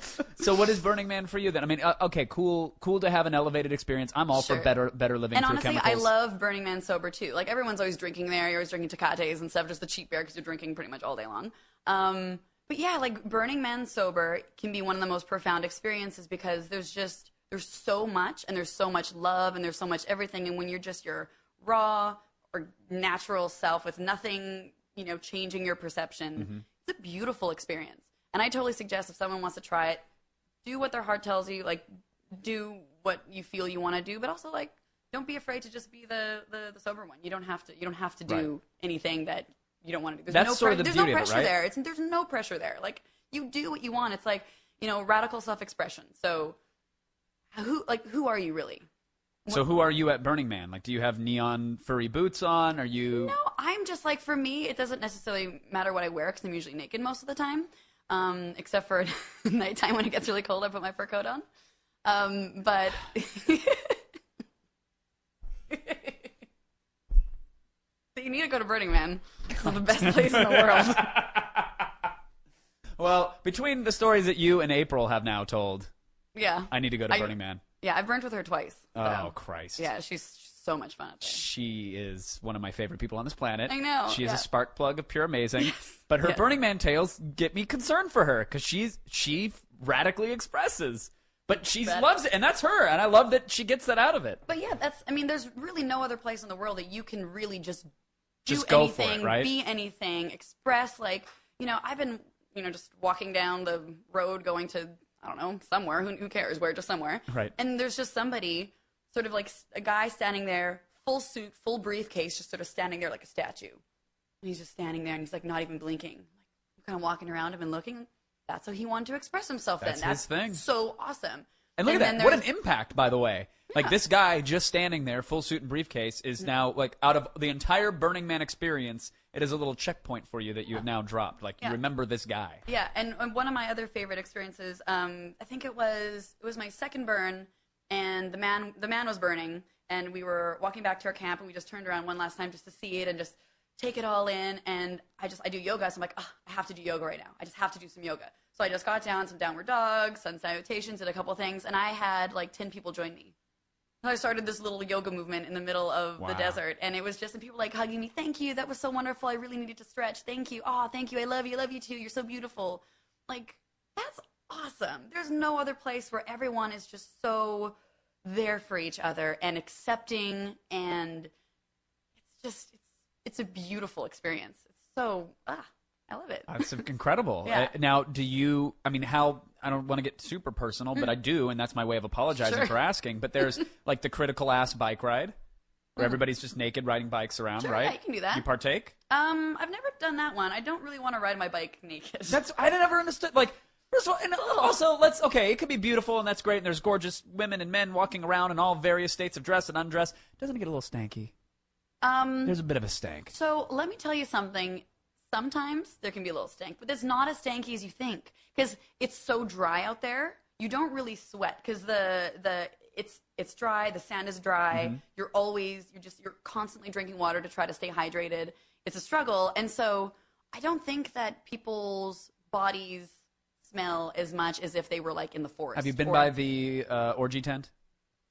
So what is Burning Man for you then? I mean, uh, okay, cool, cool to have an elevated experience. I'm all for better, better living And honestly, I love Burning Man sober too. Like everyone's always drinking there. You're always drinking Tecates and stuff, just the cheap beer because you're drinking pretty much all day long. Um, but yeah, like Burning Man sober can be one of the most profound experiences because there's just there's so much and there's so much love and there's so much everything. And when you're just your raw or natural self with nothing, you know, changing your perception, Mm-hmm. it's a beautiful experience. And I totally suggest if someone wants to try it, do what their heart tells you like do what you feel you want to do but also like don't be afraid to just be the, the the sober one you don't have to you don't have to do Right. anything that you don't want to do there's That's no sort of the there's beauty no of it, pressure right? there it's there's no pressure there like you do what you want it's like you know radical self-expression so who like who are you really So who are you at Burning Man? Like, do you have neon furry boots on? Are you? No, I'm just like for me, it doesn't necessarily matter what I wear because I'm usually naked most of the time, um, except for nighttime when it gets really cold. I put my fur coat on. Um, but you need to go to Burning Man. It's the best place in the world. Well, between the stories that you and April have now told, Yeah, I need to go to I- Burning Man. yeah. I've burnt with her twice. so- Oh Christ! Yeah, she's so much fun. There. She is one of my favorite people on this planet. I know, She is yeah. a spark plug of pure amazing. But her Yeah. Burning Man tales get me concerned for her because she's she radically expresses, but she loves it, and that's her. And I love that she gets that out of it. But yeah, that's. I mean, there's really no other place in the world that you can really just do Just for it, anything, right? be anything, express. Like, you know, I've been, you know, just walking down the road going to, I don't know, somewhere. Who, who cares? Where? Just somewhere. Right. And there's just somebody, sort of like a guy standing there, full suit, full briefcase, just sort of standing there like a statue. And he's just standing there, and he's like not even blinking. Like, kind of walking around him and looking. That's how he wanted to express himself. That's then his thing. So awesome. And look then at that! What an impact, by the way. Like this guy just standing there, full suit and briefcase, is now like out of the entire Burning Man experience. It is a little checkpoint for you that you have now dropped. Like you remember this guy. Yeah, and and one of my other favorite experiences, um, I think it was it was my second burn, and the man the man was burning, and we were walking back to our camp, and we just turned around one last time just to see it and just take it all in. And I just I do yoga, so I'm like, oh, I have to do yoga right now. I just have to do some yoga. So I just got down some downward dogs, sun salutations, did a couple things, and I had like ten people join me. So I started this little yoga movement in the middle of Wow. the desert, and it was just and people like hugging me. Thank you, that was so wonderful. I really needed to stretch. Thank you. Oh, thank you. I love you. I love you too. You're so beautiful. Like that's awesome. There's no other place where everyone is just so there for each other and accepting, and it's just it's it's a beautiful experience. It's so ah, I love it. That's incredible. Yeah. Uh, now, do you? I mean, how? I don't want to get super personal, but I do, and that's my way of apologizing Sure. for asking. But there's like the critical ass bike ride. where everybody's just naked riding bikes around, Sure, right? yeah, you can do that. You partake? Um, I've never done that one. I don't really want to ride my bike naked. That's I never understood. Like, first of all, and also let's okay, it could be beautiful and that's great, and there's gorgeous women and men walking around in all various states of dress and undress. Doesn't it get a little stanky? um, There's a bit of a stank. So let me tell you something. Sometimes there can be a little stank, but it's not as stanky as you think because it's so dry out there. You don't really sweat because the the it's it's dry. The sand is dry. Mm-hmm. You're always you're just you're constantly drinking water to try to stay hydrated. It's a struggle, and so I don't think that people's bodies smell as much as if they were like in the forest. Have you been or- by the uh, orgy tent?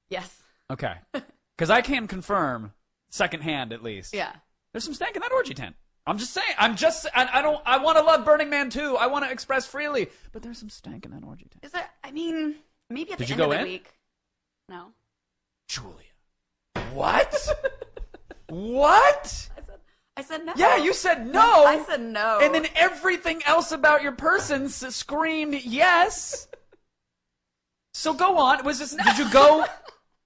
Yes. Okay, because I can confirm, secondhand at least. Yeah. There's some stank in that orgy tent. I'm just saying. I'm just. I, I don't. I want to love Burning Man too. I want to express freely, but there's some stank in that orgy tent. Is there? I mean, maybe at Did the you end go of the in? week. No. Julia. What? what? I said. No. Yeah, you said no. I said no. And then everything else about your person s- screamed yes. So go on. Was this? Did you go?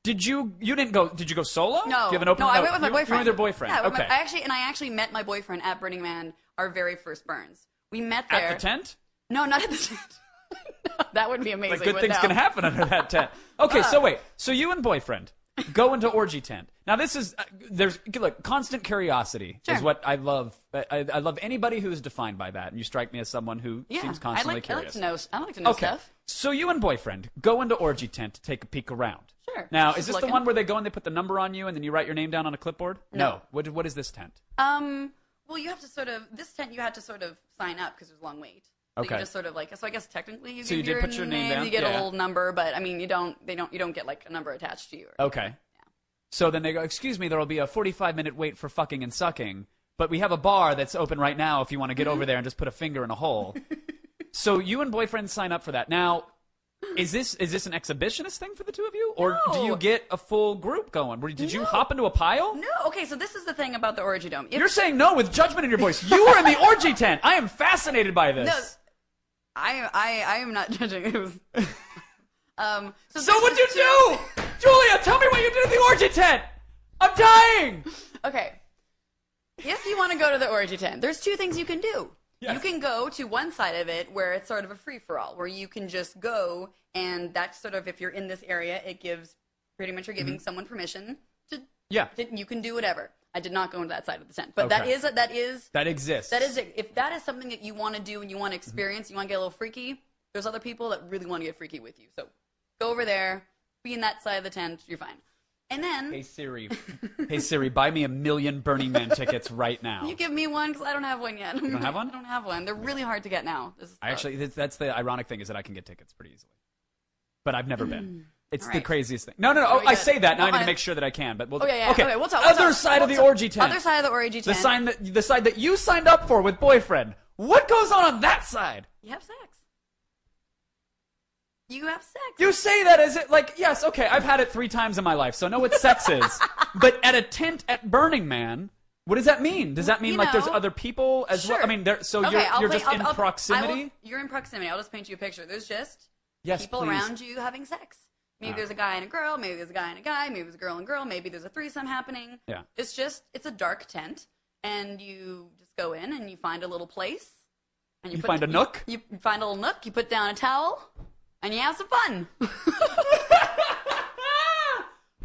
Did you? You didn't go? Did you go solo? No, Do you have an open? no, I went with my you- boyfriend. You with your boyfriend. Yeah, with okay. my, I actually and I actually met my boyfriend at Burning Man, our very first burns. We met there. At the tent? No, not at the tent. that would be amazing. Like good but things no. can happen under that tent. Okay, uh. so wait. So you and boyfriend go into orgy tent. Now this is uh, there's look constant curiosity is what I love. I, I I love anybody who is defined by that, and you strike me as someone who Yeah, seems I constantly like, I like curious. to know. I like to know Okay. stuff. So you and boyfriend go into orgy tent to take a peek around. Sure. Now, Just is this looking. the one where they go and they put the number on you and then you write your name down on a clipboard? No. What what is this tent? Um. Well, you have to sort of this tent. You had to sort of sign up because there's a long wait. So Okay. You just sort of like. So I guess technically you So you did your put your name down? You get Yeah. a little number, but I mean you don't. They don't. You don't get like a number attached to you. Okay. So then they go, "Excuse me, there will be a 45 minute wait for fucking and sucking, but we have a bar that's open right now if you want to get over there and just put a finger in a hole." so you and boyfriend sign up for that. Now, is this is this an exhibitionist thing for the two of you, or do you get a full group going? Did you No. hop into a pile? No. Okay. So this is the thing about the Orgy Dome. If- You're saying no with judgment in your voice. You were in the orgy tent. I am fascinated by this. No, I I I am not judging. It was. Um. So, So what'd you two- do? Julia, tell me what you did in the orgy tent. I'm dying. Okay. If you want to go to the orgy tent, there's two things you can do. Yes. You can go to one side of it where it's sort of a free for all, where you can just go and that's sort of if you're in this area, it gives pretty much you're Mm-hmm. giving someone permission to, Yeah, to you can do whatever. I did not go into that side of the tent, but that Okay. is that is that exists. that is if that is something that you want to do and you want to experience, you want to get a little freaky. There's other people that really want to get freaky with you, so go over there, be in that side of the tent, you're fine. And then Hey Siri, hey Siri, buy me a million Burning Man tickets right now. You give me one because I don't have one yet. You don't have one? I don't have one. They're really hard to get now. This is I actually, that's the ironic thing is that I can get tickets pretty easily, but I've never been. It's All the right. craziest thing. No, no, no. Oh, we I say that now. I need to I- make sure that I can. But we'll, Okay, yeah. okay. Okay, we'll talk. we'll Other talk- side of we'll the talk- orgy tent. Other side of the orgy the tent. sign that the side that you signed up for with boyfriend. What goes on on that side? You have sex. You have sex. You say that as it like yes, okay. I've had it three times in my life, so I know what sex is. But at a tent at Burning Man, what does that mean? Does that mean You like there's know- other people as well? I Sure. mean, there. So okay, you're I'll you're play- just I'll- in I'll- I will- proximity. you're in proximity. I'll just paint you a picture. There's just Yes, people please. around you having sex. Maybe there's a guy and a girl. Maybe there's a guy and a guy. Maybe there's a girl and girl. Maybe there's a threesome happening. Yeah. It's just it's a dark tent, and you just go in and you find a little place, and you, You put- find a nook? You, you find a little nook. You put down a towel, and you have some fun. oh,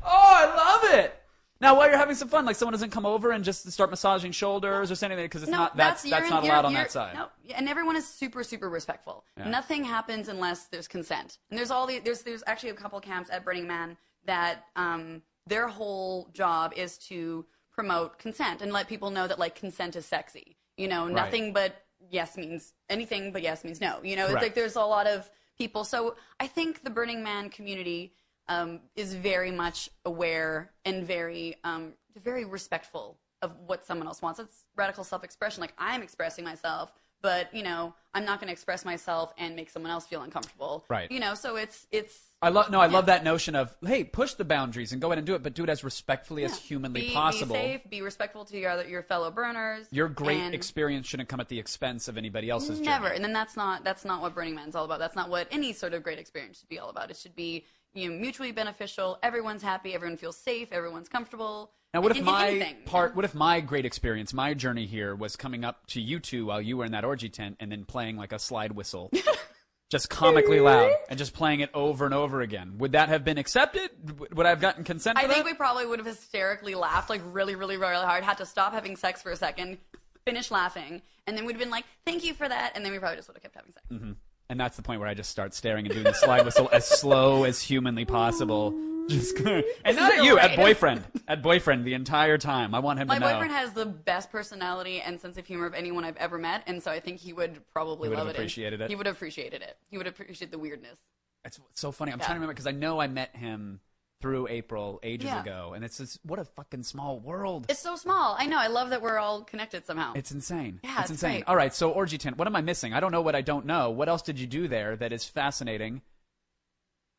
I love it. Now, while you're having some fun, like someone doesn't come over and just start massaging shoulders or something because it's no, not that's you're that's not allowed on that side. No, and everyone is super, super respectful. Yeah. Nothing happens unless there's consent. And there's all the there's there's actually a couple camps at Burning Man that um, their whole job is to promote consent and let people know that like consent is sexy. You know, nothing but yes means anything but yes means no. You know, it's like there's a lot of people. So I think the Burning Man community um, is very much aware and very um, very respectful of what someone else wants. It's radical self-expression. Like I'm expressing myself, but you know, I'm not going to express myself and make someone else feel uncomfortable. Right. You know, so it's it's I love no, I love that notion of hey, push the boundaries and go ahead and do it, but do it as respectfully as humanly be, possible. Be safe. Be respectful to your other, your fellow burners. Your great experience shouldn't come at the expense of anybody else's Never. journey. And then that's not that's not what Burning Man's all about. That's not what any sort of great experience should be all about. It should be you know, mutually beneficial. Everyone's happy. Everyone feels safe. Everyone's comfortable. Now, what if my anything, you part? know? What if my great experience, my journey here, was coming up to you two while you were in that orgy tent, and then playing like a slide whistle, just comically loud, and just playing it over and over again? Would that have been accepted? Would I have gotten consent? I think that? we probably would have hysterically laughed like really, really, really hard. Had to stop having sex for a second, finish laughing, and then we'd have been like, "Thank you for that," and then we probably just would have kept having sex. Mm-hmm. And that's the point where I just start staring and doing the slide whistle as slow as humanly possible. Just and not at you, at boyfriend, at boyfriend the entire time. I want him My to know. My boyfriend has the best personality and sense of humor of anyone I've ever met, and so I think he would probably He would have love appreciated it. He would have appreciated it. He would appreciate the weirdness. It's so funny. I'm Yeah. trying to remember because I know I met him through April ages Yeah. ago, and it's just what a fucking small world. It's so small. I know. I love that we're all connected somehow. It's insane. Yeah, it's it's insane. great. All right, so orgy tent. What am I missing? I don't know what I don't know. What else did you do there that is fascinating?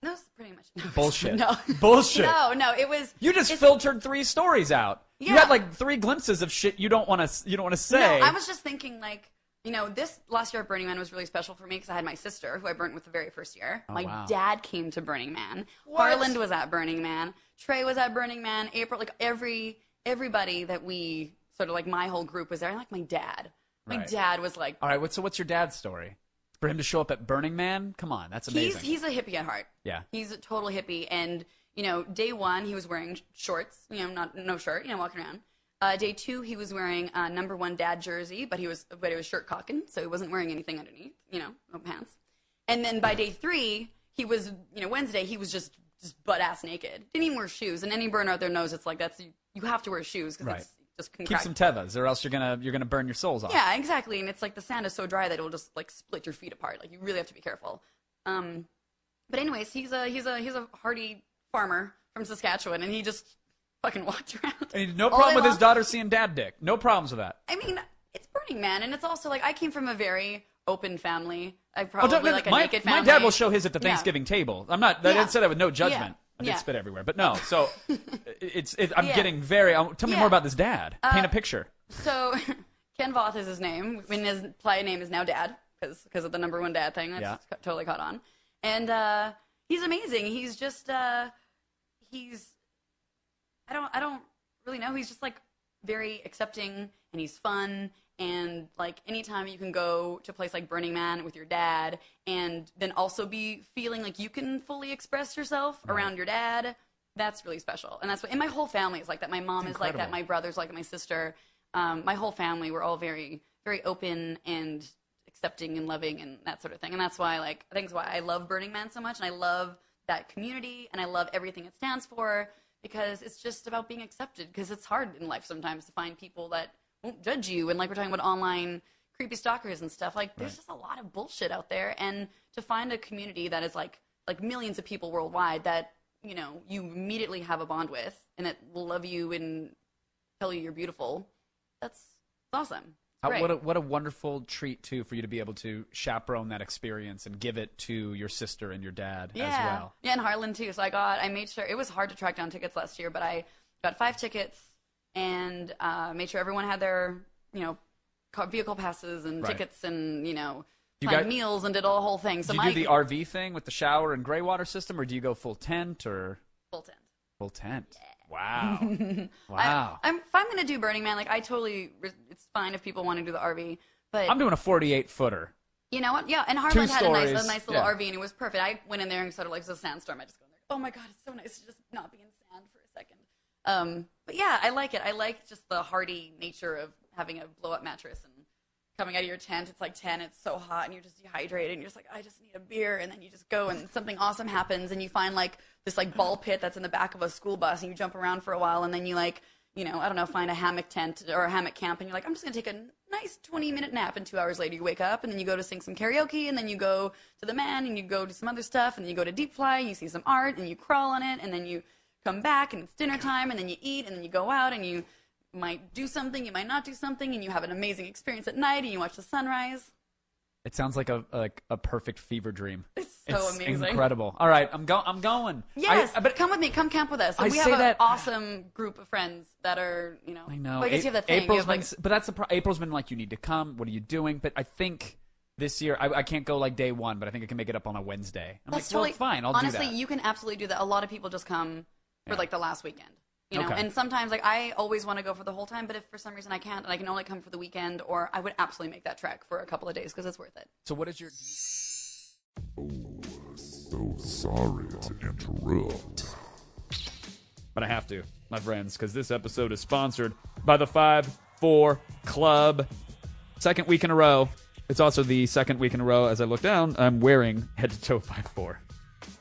no, it's pretty much Bullshit. No, Bullshit. No, no, it was. You just filtered three stories out. You had like three glimpses of shit you don't want to. You don't want to say. No, I was just thinking like. You know, this last year at Burning Man was really special for me because I had my sister, who I burnt with the very first year. Oh, my Oh, wow. dad came to Burning Man. What? Harland was at Burning Man. Trey was at Burning Man. April, like every everybody that we sort of like my whole group was there. And like my dad, my Right. dad was like All right. What, so what's your dad's story? For him to show up at Burning Man? Come on, that's amazing. He's he's a hippie at heart. Yeah. He's a total hippie, and you know, day one he was wearing shorts, you know, not no shirt, you know, walking around. Uh, day two he was wearing a number one dad jersey, but he was but it was shirt cocking, so he wasn't wearing anything underneath, you know, no pants. And then by day three he was, you know, Wednesday he was just just butt ass naked, didn't even wear shoes. And any burner out there knows it's like that's you have to wear shoes because Right. it's just can Keep some tethers, or else you're gonna you're gonna burn your soles off. yeah, exactly. And it's like the sand is so dry that it will just like split your feet apart. Like you really have to be careful. Um, but anyways, he's a he's a he's a hardy farmer from Saskatchewan, and he just fucking walked around. And he had no problem with his daughter seeing dad dick. No problems with that. I mean, it's Burning Man, and it's also like I came from a very open family. I Oh, probably don't- no, like a my, naked my dad will show his at the Yeah. Thanksgiving table. I'm not. I Yeah. didn't say that with no judgment. I did Yeah. spit everywhere, but no. So it's. It, I'm Yeah. getting very. um, Tell me Yeah. more about this dad. Paint a Uh, picture. So Ken Voth is his name. I mean, his play name is now Dad because of the number one dad thing. That's Yeah. totally caught on. And uh, he's amazing. He's just uh, he's I don't I don't really know. He's just like very accepting and he's fun. And like anytime you can go to a place like Burning Man with your dad and then also be feeling like you can fully express yourself around your dad that's really special. And that's what and my whole family is like that. My mom is like that. My brother's like that. My sister um, my whole family we're all very very open and accepting and loving and that sort of thing. And that's why like i think it's why i love burning man so much and i love that community and i love everything it stands for because it's just about being accepted because it's hard in life sometimes to find people that won't judge you and like we're talking about online creepy stalkers and stuff like there's just a lot of bullshit out there and to find a community that is like like millions of people worldwide that you know you immediately have a bond with and that will love you and tell you you're beautiful that's awesome How, great. what a what a wonderful treat too for you to be able to chaperone that experience and give it to your sister and your dad yeah. as well. Yeah, in Harland too. So I got, I made sure it was hard to track down tickets last year, but I got five tickets and uh, made sure everyone had their, you know, car, vehicle passes and Right. tickets and you know, You got- meals and did all the whole thing. So do you my do the RV thing with the shower and gray water system, or do you go full tent or full tent. full tent? Wow, I, wow! I'm, if I'm gonna do Burning Man, like I totally, it's fine if people want to do the RV, but I'm doing a 48 footer. You know what? Yeah, and Harland too had a nice, a nice little yeah. RV, and it was perfect. I went in there and sort of like it was a sandstorm. I just go in there. Oh my god, it's so nice to just not be in sand for a second. Um, but yeah, I like it. I like just the hardy nature of having a blow up mattress and coming out of your tent. It's like ten. It's so hot, and you're just dehydrated, and you're just like, I just need a beer, and then you just go, and something awesome happens, and you find like this like ball pit that's in the back of a school bus, and you jump around for a while, and then you like you know, I don't know, find a hammock tent or a hammock camp, and you're like, I'm just gonna take a nice 20 minute nap, and two hours later you wake up, and then you go to sing some karaoke, and then you go to the man, and you go do some other stuff, and then you go to deep playa, you see some art, and you crawl on it, and then you come back, and it's dinner time, and then you eat, and then you go out, and you might do something, you might not do something, and you have an amazing experience at night, and you watch the sunrise. It sounds like a like a perfect fever dream. It's so amazing. incredible. All right, I'm going. I'm going. Yes, I, but come with me. Come camp with us. I we have an that- awesome group of friends that are, you know. I know. Well, I guess A- you have that thing. April's have, like, been, but that's the pro- April's been like, you need to come. What are you doing? But I think this year. I, I can't go like day one, but I think I can make it up on a Wednesday. I'm That's like, well, totally fine. I'll honestly, do that. you can absolutely do that. A lot of people just come for Yeah. like the last weekend. You know, Okay. and sometimes like I always want to go for the whole time, but if for some reason I can't and I can only come for the weekend, or I would absolutely make that trek for a couple of days because it's worth it. so what is your? Oh, so sorry to interrupt. But I have to, my friends, because this episode is sponsored by the Five Four Club. Second week in a row. It's also the second week in a row. As I look down, I'm wearing head to toe Five Four.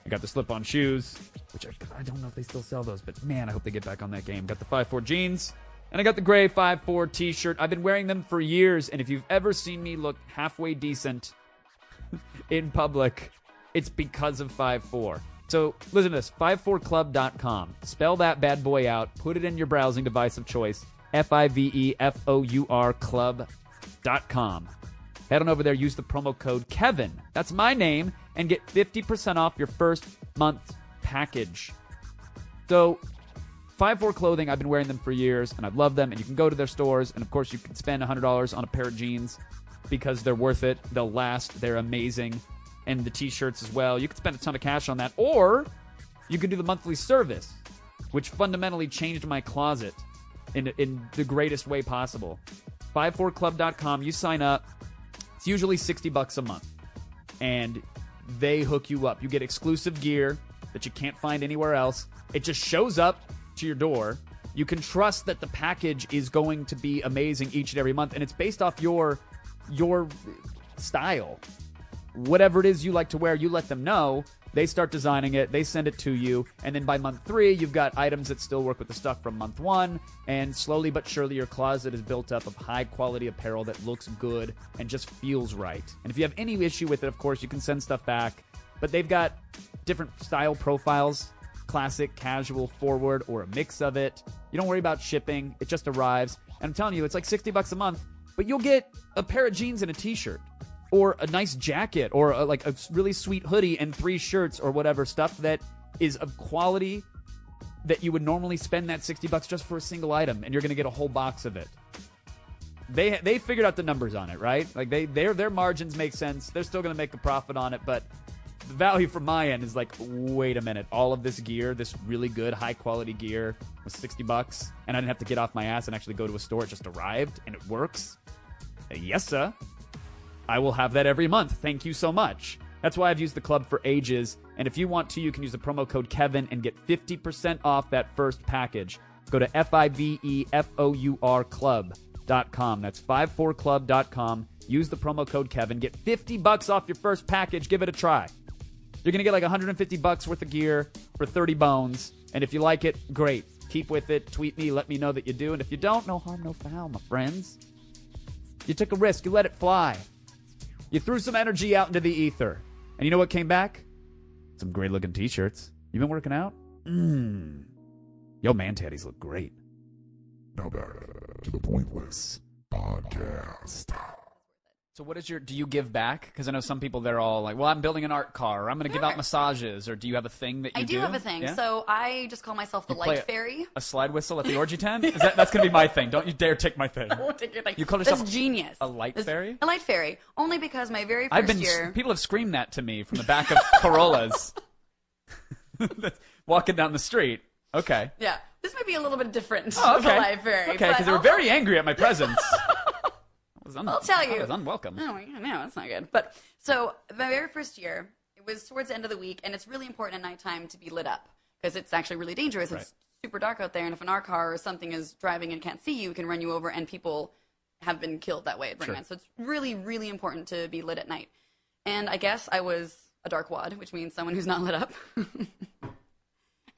I got the slip-on shoes, which I, I don't know if they still sell those, but man, I hope they get back on that game. Got the Five Four jeans, and I got the gray Five Four T-shirt. I've been wearing them for years, and if you've ever seen me look halfway decent in public, it's because of 5-4. So listen to this 54club.com. Spell that bad boy out, put it in your browsing device of choice. F I V E F O U R club.com. Head on over there, use the promo code Kevin. That's my name, and get 50% off your first month package. So 5-4 clothing, I've been wearing them for years, and I love them. And you can go to their stores, and of course, you can spend $100 on a pair of jeans because they're worth it. They'll last. They're amazing. And the t-shirts as well. You can spend a ton of cash on that, or you can do the monthly service, which fundamentally changed my closet in in the greatest way possible. 54club.com. You sign up. It's usually 60 bucks a month. And they hook you up. You get exclusive gear that you can't find anywhere else. It just shows up to your door. You can trust that the package is going to be amazing each and every month and it's based off your your style. Whatever it is you like to wear, you let them know. They start designing it, they send it to you, and then by month three, you've got items that still work with the stuff from month one, and slowly but surely, your closet is built up of high quality apparel that looks good and just feels right. And if you have any issue with it, of course, you can send stuff back, but they've got different style profiles classic, casual, forward, or a mix of it. You don't worry about shipping, it just arrives. And I'm telling you, it's like 60 bucks a month, but you'll get a pair of jeans and a t shirt or a nice jacket or a, like a really sweet hoodie and three shirts or whatever stuff that is of quality that you would normally spend that 60 bucks just for a single item and you're going to get a whole box of it. They they figured out the numbers on it right? Like they their their margins make sense. They're still going to make a profit on it but the value from my end is like wait a minute all of this gear this really good high quality gear was 60 bucks and i didn't have to get off my ass and actually go to a store. It just arrived and it works. Yes sir I will have that every month. Thank you so much. That's why I've used the club for ages. And if you want to, you can use the promo code Kevin and get 50% off that first package. Go to F I V E F O U R club.com. That's 54club.com. Use the promo code Kevin. Get 50 bucks off your first package. Give it a try. You're going to get like 150 bucks worth of gear for 30 bones. And if you like it, great. Keep with it. Tweet me. Let me know that you do. And if you don't, no harm, no foul, my friends. You took a risk. You let it fly. You threw some energy out into the ether. And you know what came back? Some great looking t shirts. You've been working out? Mmm. Yo, man tatties look great. Now back to the Pointless Podcast. So, what is your. Do you give back? Because I know some people, they're all like, well, I'm building an art car, or I'm going to give out massages, or do you have a thing that you do? I do, have a thing. Yeah? So I just call myself the You light fairy. A slide whistle at the orgy tent? Is that, that's going to be my thing. Don't you dare take my thing. I won't take your thing. You call yourself That's genius. a light That's- fairy? A light fairy. Only because my very 1st I've been. year. People have screamed that to me from the back of Corollas. Walking down the street. Okay. Yeah, this might be a little bit different Oh, okay. light fairy. Okay, because they were very angry at my presence. Was un- I'll tell you. I you. was unwelcome. Oh, yeah, no, that's not good. But so my very first year, it was towards the end of the week, and it's really important at nighttime to be lit up because it's actually really dangerous. Right. It's super dark out there, and if an art car or something is driving and can't see you, it can run you over, and people have been killed that way at Burning Sure. Man. So it's really, really important to be lit at night. And I guess I was a dark wad, which means someone who's not lit up.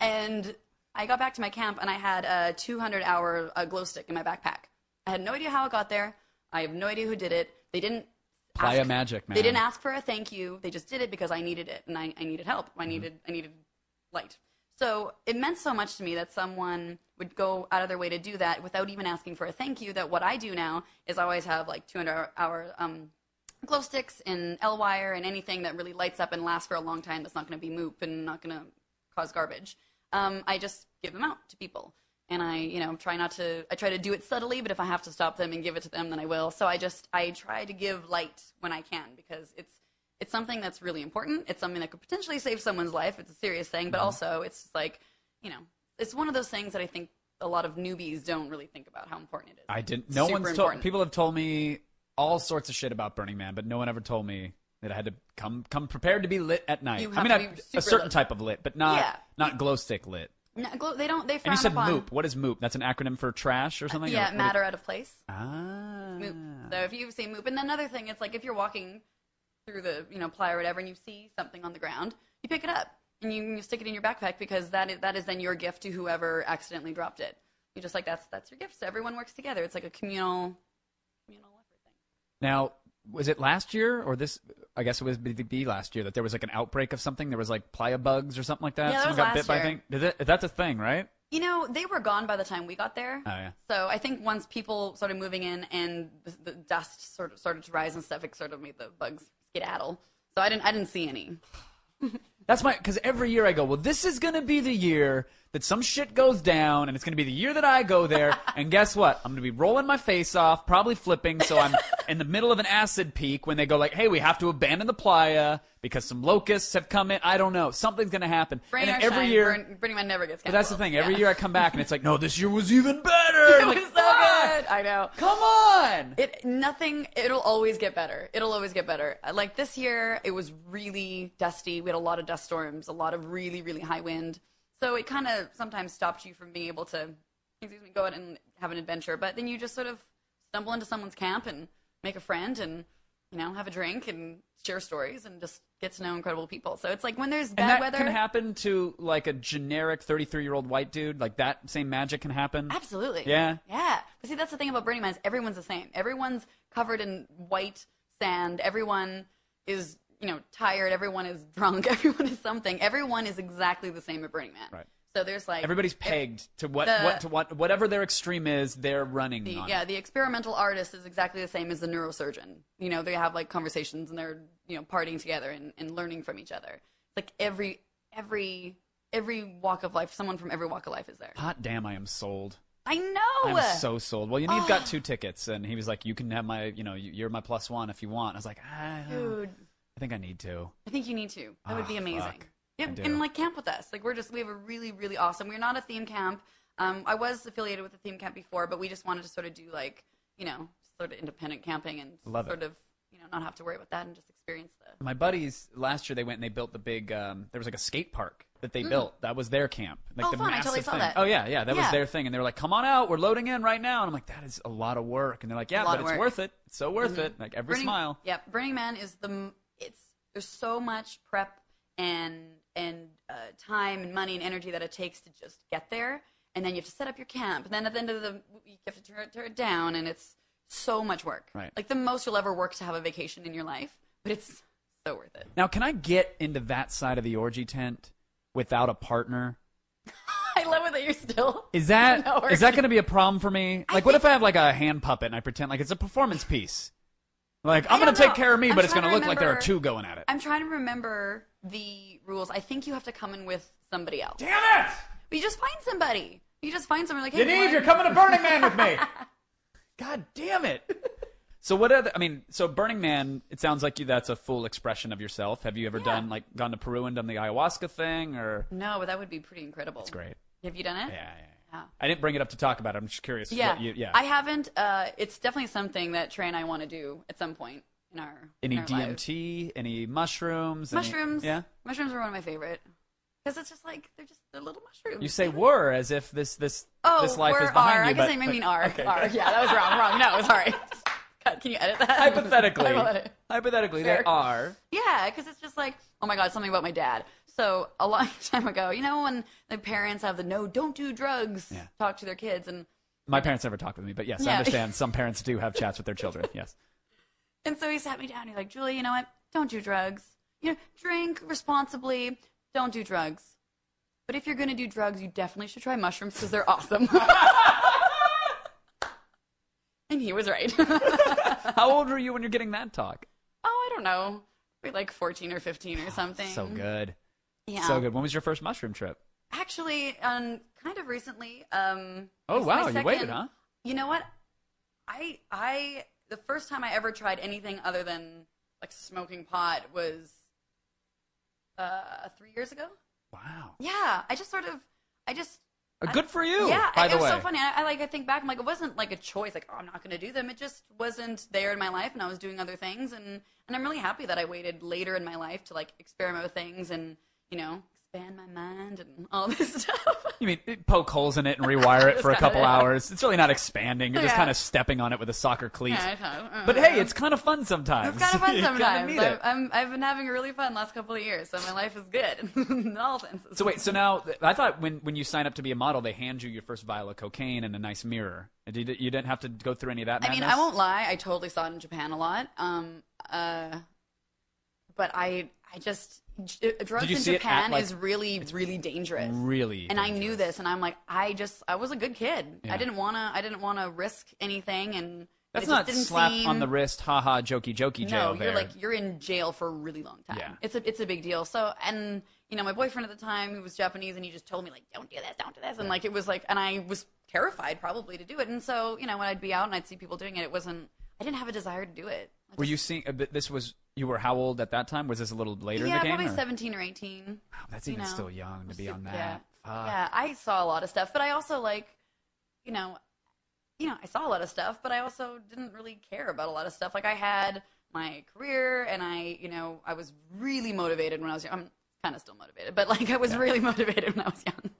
and I got back to my camp, and I had a 200 hour uh, glow stick in my backpack. I had no idea how it got there. I have no idea who did it. They didn't. Playa ask- magic, man. They didn't ask for a thank you. They just did it because I needed it and I, I needed help. Mm-hmm. I needed I needed light. So it meant so much to me that someone would go out of their way to do that without even asking for a thank you. That what I do now is I always have like 200 hour um, glow sticks and EL wire and anything that really lights up and lasts for a long time. That's not going to be moop and not going to cause garbage. Um, I just give them out to people. And I, you know, try not to. I try to do it subtly, but if I have to stop them and give it to them, then I will. So I just I try to give light when I can because it's it's something that's really important. It's something that could potentially save someone's life. It's a serious thing, but mm-hmm. also it's just like, you know, it's one of those things that I think a lot of newbies don't really think about how important it is. I didn't. No one's told. People have told me all sorts of shit about Burning Man, but no one ever told me that I had to come come prepared to be lit at night. I mean, to I- be a certain lit. type of lit, but not Yeah. not glow stick lit. No, they don't. They And frown you said upon. MOOP. What is MOOP? That's an acronym for trash or something. Yeah, Or- matter out of place. Ah. Moop. So if you say moop, and then another thing, it's like if you're walking through the you know playa or whatever, and you see something on the ground, you pick it up and you, you stick it in your backpack because that is that is then your gift to whoever accidentally dropped it. You just like that's that's your gift. So everyone works together. It's like a communal communal effort thing. Now, was it last year or this? I guess it was be, last year that there was like an outbreak of something. There was like playa bugs or something like that. Yeah, that Someone got last bit by a year. thing. Did it, that's a thing, right? You know, they were gone by the time we got there. Oh yeah. So I think once people started moving in and the, the dust sort of started to rise and stuff, it sort of made the bugs skedaddle. So I didn't I didn't see any. That's my because every year I go, well, this is gonna be the year that some shit goes down, and it's gonna be the year that I go there. and guess what? I'm gonna be rolling my face off, probably flipping. So I'm in the middle of an acid peak when they go like, hey, we have to abandon the playa because some locusts have come in. I don't know. Something's gonna happen. Rain and every shine, year. Burn, Burning Man never gets canceled. but that's the thing. Every Yeah. year I come back and it's like, no, this year was even better. it like, was so "Fuck! good. I know. Come on. It nothing. It'll always get better. It'll always get better. Uh, like this year, it was really dusty. We had a lot of dust storms, a lot of really really high wind. So it kind of sometimes stopped you from being able to, excuse me, go out and have an adventure. But then you just sort of stumble into someone's camp and make a friend and you know have a drink and share stories and just get to know incredible people. So it's like when there's bad and that weather. can happen to like a generic 33 year old white dude. Like that same magic can happen. Absolutely. Yeah. Yeah. But see, that's the thing about Burning Man is everyone's the same. Everyone's covered in white sand. Everyone is, you know, tired. Everyone is drunk. Everyone is something. Everyone is exactly the same at Burning Man. Right. So there's like Everybody's pegged to what, the- what to what whatever their extreme is, they're running The, on. yeah, it. the experimental artist is exactly the same as the neurosurgeon. You know, they have like conversations and they're you know partying together and, and learning from each other. Like every every every walk of life, someone from every walk of life is there. Hot damn, I am sold. I know. I'm so sold. Well, you know, you've got two tickets, and he was like, "You can have my, you know, you- you're my plus one if you want." I was like, I, Dude, I think I need to. I think you need to. That would be Ah, amazing. fuck. Yeah, I do. and like camp with us. Like we're just we have a really really awesome. We're not a theme camp. Um, I was affiliated with a theme camp before, but we just wanted to sort of do like you know sort of independent camping and Love it. sort of you know not have to worry about that and just experience the. My buddies last year they went and they built the big. Um, there was like a skate park that they built. That was their camp. Like Oh, the fun. I massive totally saw thing. that. Oh yeah, yeah, that was Yeah. their thing. And they were like, "Come on out, we're loading in right now." And I'm like, "That is a lot of work." And they're like, "Yeah, lot but of it's work. Mm-hmm. worth it. It's so worth it. Like every Burning, smile." Yeah, Burning Man is the m- there's so much prep and and uh, time and money and energy that it takes to just get there, and then you have to set up your camp, and then at the end of the you have to tear, it- tear it down, and it's so much work. Right. Like the most you'll ever work to have a vacation in your life, but it's so worth it. Now, can I get into that side of the orgy tent without a partner? I love it that you're still. Is that is that going to be a problem for me? Like, what if I have like a hand puppet and I pretend like it's a performance piece? Like, I'm going to take care of me, I'm but it's going to look like there are two going at it. I'm trying to remember the rules. I think you have to come in with somebody else. Damn it! But you just find somebody. You just find somebody like, hey, Lauren- you're coming to Burning Man with me. God damn it. So what other? I mean, so Burning Man. It sounds like you. That's a full expression of yourself. Have you ever Yeah. done like gone to Peru and done the ayahuasca thing, or? No, but that would be pretty incredible. It's great. Have you done it? Yeah, yeah. Yeah. I didn't bring it up to talk about it. I'm just curious. Yeah. you- yeah. I haven't. Uh, it's definitely something that Trey and I want to do at some point in our any in our lives. DMT? Any mushrooms? any- mushrooms. yeah. mushrooms are one of my favorite because it's just like they're just they're little mushrooms. You say "were" as if this this oh, this life is behind R. you. I guess but, I mean R. okay, okay. Yeah, that was wrong. Wrong. No, sorry. Cut. Can you edit that? Hypothetically, I will edit. hypothetically, Sure. they are. Yeah, because it's just like, oh my god, something about my dad. So a long time ago, you know, when the parents have the no, don't do drugs, Yeah. talk to their kids, and My parents never talked with me, but yes, I understand. Some parents do have chats with their children. Yes. and so he sat me down. He's like, Julie, you know what? Don't do drugs. You know, drink responsibly. Don't do drugs. But if you're gonna do drugs, you definitely should try mushrooms because they're awesome. and he was right. How old were you when you're getting that talk? oh, I don't know, Maybe like 14 or 15 or ah, something. So good. Yeah. So good. When was your first mushroom trip? Actually, um, kind of recently. Um, Oh wow, you waited, huh? You know what? I I the first time I ever tried anything other than like smoking pot was uh three years ago. Wow. Yeah, I just sort of, I just. Uh, I- Good for you. Yeah, by it the was way. so funny. I, I like. I think back. I'm like, it wasn't like a choice. Like, oh, I'm not going to do them. It just wasn't there in my life, and I was doing other things. And and I'm really happy that I waited later in my life to like experiment with things and you know expand my mind and all this stuff. You mean poke holes in it and rewire it for a couple hours? It's really not expanding. You're just Yeah. kind of stepping on it with a soccer cleat. Yeah, I. Uh, But hey, it's kind of fun sometimes. It's kind of fun You kinda sometimes. need I've. I'm, I've been having a really fun last couple of years, so my life is good in all senses. So wait, so now I thought when when you sign up to be a model, they hand you your first vial of cocaine and a nice mirror. You, you didn't have to go through any of that. I mean, madness? I won't lie. I totally saw it in Japan a lot. Um, uh, but I, I just j- uh, drugs in it at, Japan like- is really, really dangerous. Really, And I knew this, and I'm like, I just, I was a good kid. Yeah. I didn't wanna, I didn't wanna risk anything, and That's it just not didn't slap seem, on the wrist, haha, jokey jokey jail No, there. you're like you're in jail for a really long time. Yeah. It's a it's a big deal. So and you know, my boyfriend at the time who was Japanese and he just told me like, Don't do this, don't do this and like it was like and I was terrified probably to do it. And so, you know, when I'd be out and I'd see people doing it, it wasn't I didn't have a desire to do it. I were you seeing? Uh, this was you were how old at that time? Was this a little later Yeah, in the game? probably or- seventeen or eighteen. Wow, that's even know. still young to be on that. Yeah. Fuck. Yeah, I saw a lot of stuff, but I also like, you know, you know, I saw a lot of stuff, but I also didn't really care about a lot of stuff. Like I had my career, and I, you know, I was really motivated when I was young. I'm kind of still motivated, but like I was really motivated when I was young,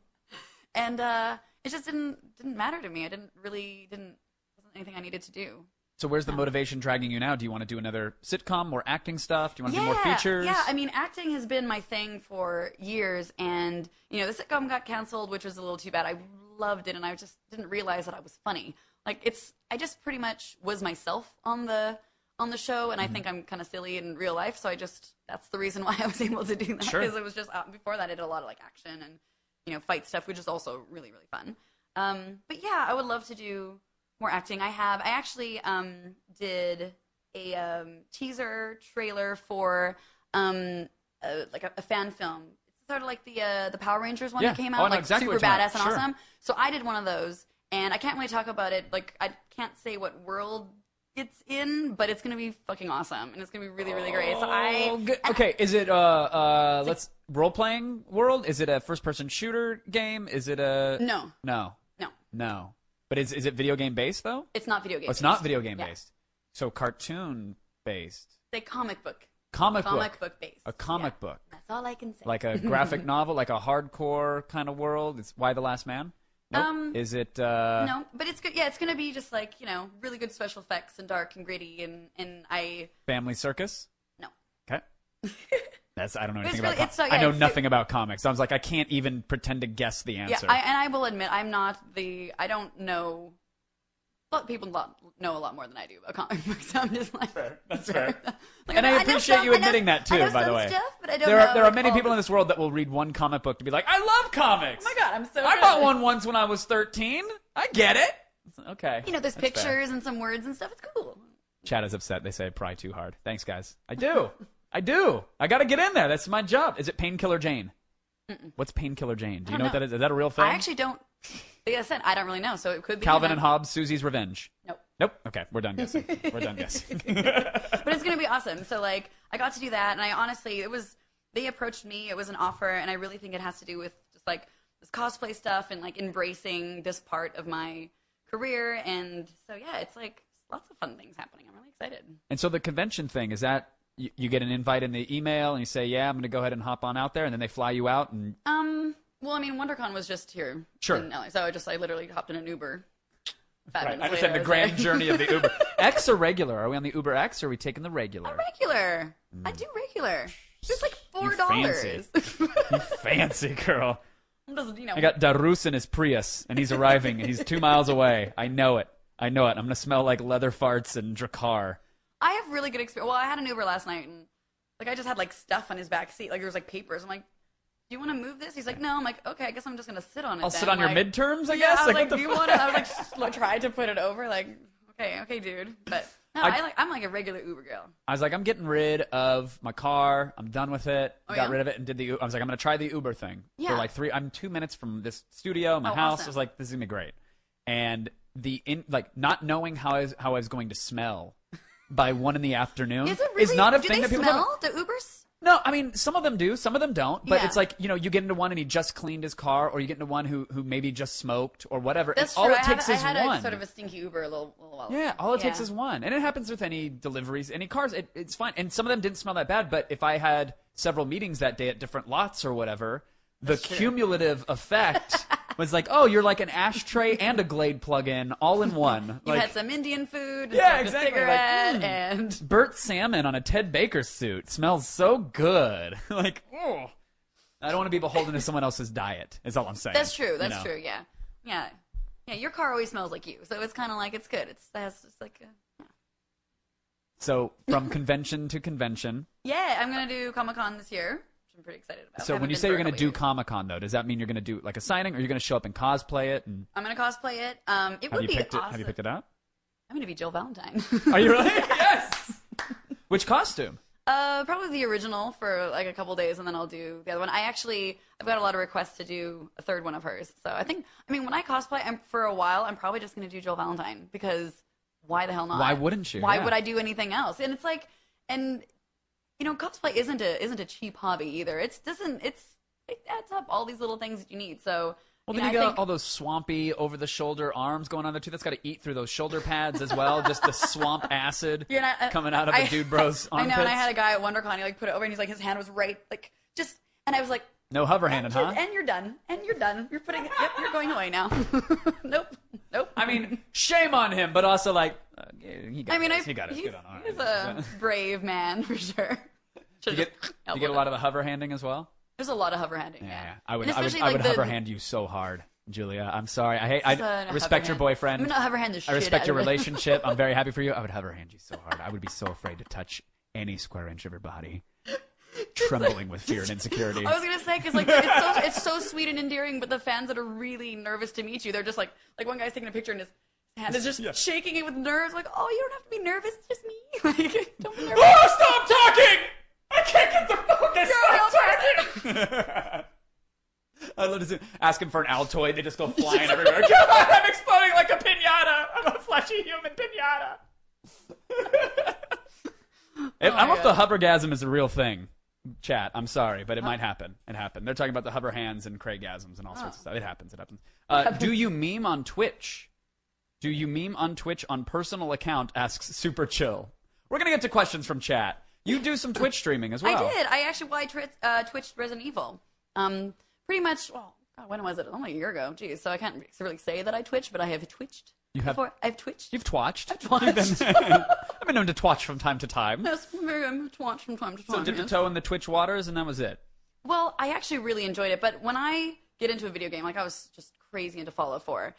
and uh, it just didn't didn't matter to me. I didn't really didn't wasn't anything I needed to do. So where's the motivation dragging you now? Do you want to do another sitcom, more acting stuff? Do you want to do more features? Yeah, I mean, acting has been my thing for years, and you know, the sitcom got canceled, which was a little too bad. I loved it, and I just didn't realize that I was funny. Like, it's I just pretty much was myself on the on the show, and I Mm-hmm. think I'm kind of silly in real life, so I just that's the reason why I was able to do that Sure. because it was just uh, before that I did a lot of like action and you know fight stuff, which is also really really fun. Um, but yeah, I would love to do more acting. I have. I actually um, did a um, teaser trailer for um, uh, like a, a fan film. It's sort of like the uh, the Power Rangers one Yeah. that came Oh, out, know like exactly super what you're talking badass and. Sure. awesome. So I did one of those, and I can't really talk about it. Like I can't say what world it's in, but it's gonna be fucking awesome, and it's gonna be really really great. So I Oh. Okay, is it uh uh let's role playing world? Is it a first person shooter game? Is it a no no no, no? But is is it video game based though? it's not video game. Oh, it's not video game Yeah. based. So cartoon based, They comic book, comic, book. comic book, book based. a comic book, That's all I can say. like a graphic novel, like a hardcore kind of world. It's Y the Last Man. Nope. Um, is it? uh no, but it's good. Yeah, it's gonna be just like you know, really good special effects and dark and gritty, and and I Family Circus? no. Okay. That's I don't know anything really- about. it's so- com- I know it's- nothing about comics. I was like, I can't even pretend to guess the answer. Yeah, answer. I, and I will admit, I'm not the. I don't know. A lot of people know a lot more than I do about comic books. I'm just like, That's fair. Like, and know- I appreciate some- you I know- admitting that too. I know by the way, stuff, but I don't there know, are there are many people in this world that will read one comic book to be like, I love comics. Oh my god, I'm so. I good. bought one once when I was thirteen. I get it. Okay. You know, there's That's fair. pictures and some words and stuff. It's cool. Chad is upset. They say I pry too hard. Thanks, guys. I do. I do. I got to get in there. That's my job. Is it Painkiller Jane? What's Painkiller Jane? Do you don't know what that is? Is that a real thing? I actually don't. Like I said, I don't really know. So it could be Calvin and Hobbes, Susie's Revenge. Nope. Nope. Okay, we're done guessing. We're done guessing. but it's gonna be awesome. So like, I got to do that, and I honestly, it was they approached me. It was an offer, and I really think it has to do with just like this cosplay stuff and like embracing this part of my career. And so yeah, it's like lots of fun things happening. I'm really excited. And so the convention thing is that you, you get an invite in the email and you say, "Yeah, I'm going to go ahead and hop on out there," and then they fly you out and Um, well, I mean, WonderCon was just here, Sure. in LA, so I just I literally hopped in an Uber. Five Right. minutes I understand the later, I was grand there. journey of the Uber. X or regular? Are we on the Uber X or are we taking the regular? regular. I do regular. Just like four You dollars. fancy. You fancy girl. Just, you know, I got Darus in his Prius, and he's arriving, and he's two miles away. I know it. I know it. I'm gonna smell like leather farts and Drakkar. I have really good experience. Well, I had an Uber last night, and like I just had like stuff on his back seat, like there was like papers. I'm like, "Do you want to move this?" He's like, "No." I'm like, "Okay, I guess I'm just gonna sit on it." I'll then." sit on your midterms, I guess. Yeah. I was Like, like, "Do you want to?" I was like, like, tried to put it over, like, "Okay, okay, dude," but No, I- I, like. I'm like a regular Uber girl. I was like, I'm getting rid of my car. I'm done with it. Oh, Got yeah? rid of it and did the. I was like, I'm gonna try the Uber thing Yeah. for like three. I'm two minutes from this studio, my Oh, house. awesome. I was like, this is gonna be great. And the in like not knowing how I was, how I was going to smell by one in the afternoon Is it really? not a do thing they that people. smell the Ubers? No, I mean some of them do, some of them don't. But Yeah. it's like you know, you get into one and he just cleaned his car, or you get into one who who maybe just smoked or whatever. That's and all true. it I had, takes I is had one. a sort of a stinky Uber a little, little while. Yeah, all it takes is one, and it happens with any deliveries, any cars. It, it's fine, and some of them didn't smell that bad. But if I had several meetings that day at different lots or whatever, the true. cumulative effect was like, oh, you're like an ashtray and a Glade plug-in all in one. You like had some Indian food, and Yeah, exactly, a cigarette, like, mm. and Burt Salmon on a Ted Baker suit smells so good. like, oh, I don't want to be beholden to someone else's diet. Is all I'm saying. that's true. you That's know? true. Yeah, yeah, yeah. Your car always smells like you, so it's kind of like it's good. It's that's just like, a, So from convention to convention. yeah. I'm gonna do Comic Con this year, I'm pretty excited about. So when you say you're going to do. Comic Con, though, does that mean you're going to do like a signing, or you're going to show up and cosplay it? And I'm gonna cosplay it. Um, it have would you be picked awesome. it? Have you picked it out? I'm gonna be Jill Valentine. Are you really? yes. Which costume? Uh, probably the original for like a couple days, and then I'll do the other one. I actually, I've got a lot of requests to do a third one of hers. So I think, I mean, when I cosplay, I'm for a while, I'm probably just going to do Jill Valentine because why the hell not? Why wouldn't you? Why Yeah. would I do anything else? And it's like, and you know, cosplay isn't a isn't a cheap hobby either. It's doesn't it's it adds up all these little things that you need. So Well, you then know, you got think- all those swampy, over-the-shoulder arms going on there too. That's got to eat through those shoulder pads as well. just the swamp acid You're not, uh, coming out of I- a dude bro's I know, and I had a guy at WonderCon. He like put it over, and he's like, his hand was right, like just, and I was like, no hover handed, and, huh? you're, and you're done, and you're done. You're putting, yep, you're going away now. nope, nope. I mean, shame on him, but also like, uh, he got I mean. I, he got his he's, good on he's a brave man for sure. You get, you get a lot of the hover handing as well. There's a lot of hover handing. Yeah, Yeah, I would, And I would, especially, I would the- hover hand you so hard, Julia. I'm sorry. I hate. I respect your hand. boyfriend. I'm gonna hover hand the I respect out your relationship. I'm very happy for you. I would hover hand you so hard. I would be so afraid to touch any square inch of your body, trembling with fear and insecurity. I was gonna say because like it's so it's so sweet and endearing, but the fans that are really nervous to meet you, they're just like like one guy's taking a picture and his hand is just Yeah. shaking it with nerves. Like, oh, you don't have to be nervous. It's just me. Like, don't be oh, nervous. Oh, stop talking! I can't get the focus. You're a Stop talking. I love to see, ask him for an Altoid. They just go flying everywhere. God, I'm exploding like a pinata. I'm a fleshy human pinata. I don't know if the hovergasm is a real thing. Chat, I'm sorry, but it might happen. It happened. They're talking about the hover hands and Craigasms and all sorts of stuff. It happens. It happens. Uh, do you meme on Twitch? Do you meme on Twitch on personal account? Asks Super Chill. We're gonna get to questions from chat. You do some Twitch streaming as well. I did. I actually well, I uh, twitched Resident Evil. Um, pretty much. Well, God, when was it? Only a year ago. Geez, so I can't really say that I twitched, but I have twitched. You have- Before. I've twitched. You've twatched. twatched. You've been, I've been known to twatch from time to time. Yes, very um, twatched from time to time. So dipped a toe in the Twitch waters, and that was it. Well, I actually really enjoyed it, but when I get into a video game, like I was just crazy into Fallout 4,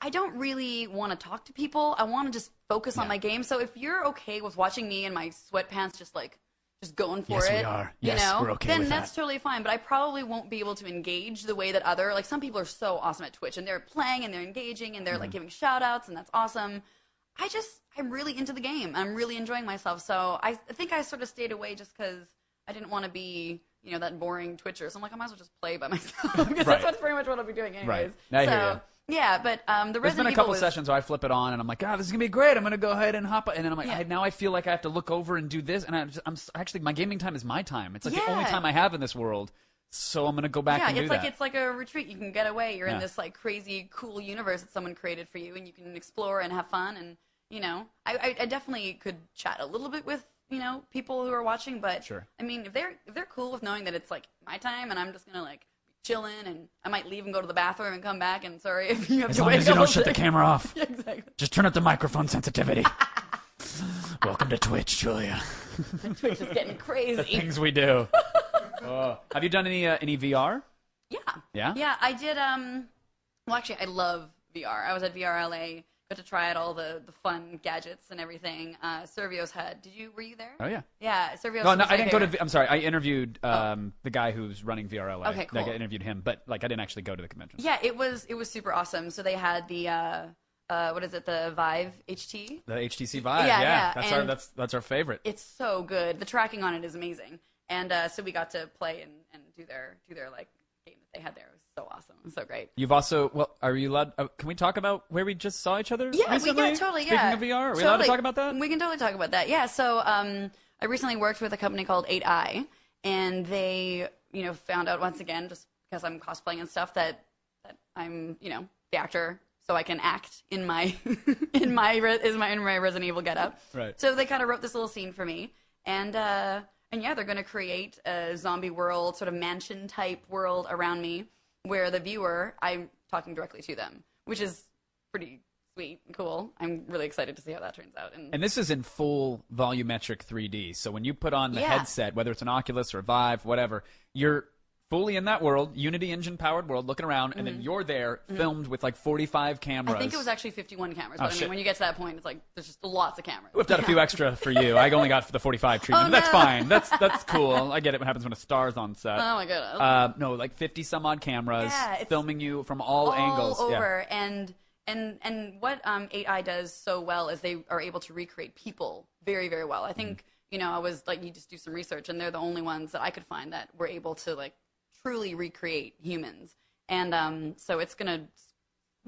I don't really want to talk to people. I want to just focus on my game. So if you're okay with watching me in my sweatpants just like just going for Yes, we it, are. you Yes, know, we're okay then that's that. totally fine. But I probably won't be able to engage the way that other like some people are so awesome at Twitch and they're playing and they're engaging and they're Mm-hmm. like giving shout outs and that's awesome. I just I'm really into the game. I'm really enjoying myself. So I I think I sort of stayed away just because I didn't want to be you know that boring Twitcher. So I'm like I might as well just play by myself because Right. that's pretty much what I'll be doing anyways. I hear so yeah, but um, the There's Resident been a Evil couple was, sessions where I flip it on and I'm like, God, this is gonna be great. I'm gonna go ahead and hop, up and then I'm like, Yeah. I, now I feel like I have to look over and do this, and I'm, just, I'm actually my gaming time is my time. It's like the only time I have in this world, so I'm gonna go back Yeah, and do it's like that. it's like a retreat. You can get away. You're Yeah. in this like crazy cool universe that someone created for you, and you can explore and have fun. And you know, I, I, I definitely could chat a little bit with you know people who are watching, but Sure. I mean, if they're if they're cool with knowing that it's like my time and I'm just gonna like chilling and I might leave and go to the bathroom and come back and sorry if you have as to long wait as you don't shut the camera off, Yeah, exactly. just turn up the microphone sensitivity. Welcome to Twitch, Julia. Twitch is getting crazy. Things we do. Oh. Have you done any uh, any VR? Yeah. Yeah? Yeah, I did. Um, well, actually, I love VR. I was at VRLA, got to try out all the, the fun gadgets and everything. Uh, Servio's had. Did you? Were you there? Oh yeah. Yeah, Servio's. No, no, I didn't go to. V- I'm sorry. I interviewed um, the guy who's running VRLA. Okay, cool. Like, I interviewed him, but like I didn't actually go to the convention. Yeah, it was it was super awesome. So they had the uh, uh, what is it, the Vive HT. The HTC Vive. Yeah, Yeah, yeah, That's our that's that's our favorite. It's so good. The tracking on it is amazing, and uh, so we got to play and, and do their do their like game that they had there. So awesome. So great. You've also well, are you allowed? Uh, can we talk about where we just saw each other? Yeah, recently? we yeah, totally. Speaking yeah. of VR, are we totally. allowed to talk about that? We can totally talk about that. Yeah. So um, I recently worked with a company called 8i, and they, you know, found out once again, just because I'm cosplaying and stuff, that that I'm, you know, the actor, so I can act in my in my is my in my Resident Evil getup. Right. So they kind of wrote this little scene for me, and uh, and yeah, they're going to create a zombie world, sort of mansion type world around me, where the viewer, I'm talking directly to them, which is pretty sweet and cool. I'm really excited to see how that turns out. And, And this is in full volumetric 3D. So when you put on the Yeah. headset, whether it's an Oculus or Vive, whatever, you're fully in that world, Unity engine powered world, looking around, and then you're there, filmed with like 45 cameras. Mm-hmm. I think it was actually 51 cameras, but I Oh, shit. mean, when you get to that point, it's like there's just lots of cameras. Whipped out a few extra for you. I only got for the 45 treatment. Oh, That's no. fine. That's that's cool. I get it. What happens when a star's on set? Oh my goodness. Uh, no, like 50 some odd cameras Yeah, filming you from all, angles. all Yeah. over and and and what um 8i does so well is they are able to recreate people very very well i think Mm-hmm. you know i was like you just do some research and they're the only ones that i could find that were able to like truly recreate humans and um so it's gonna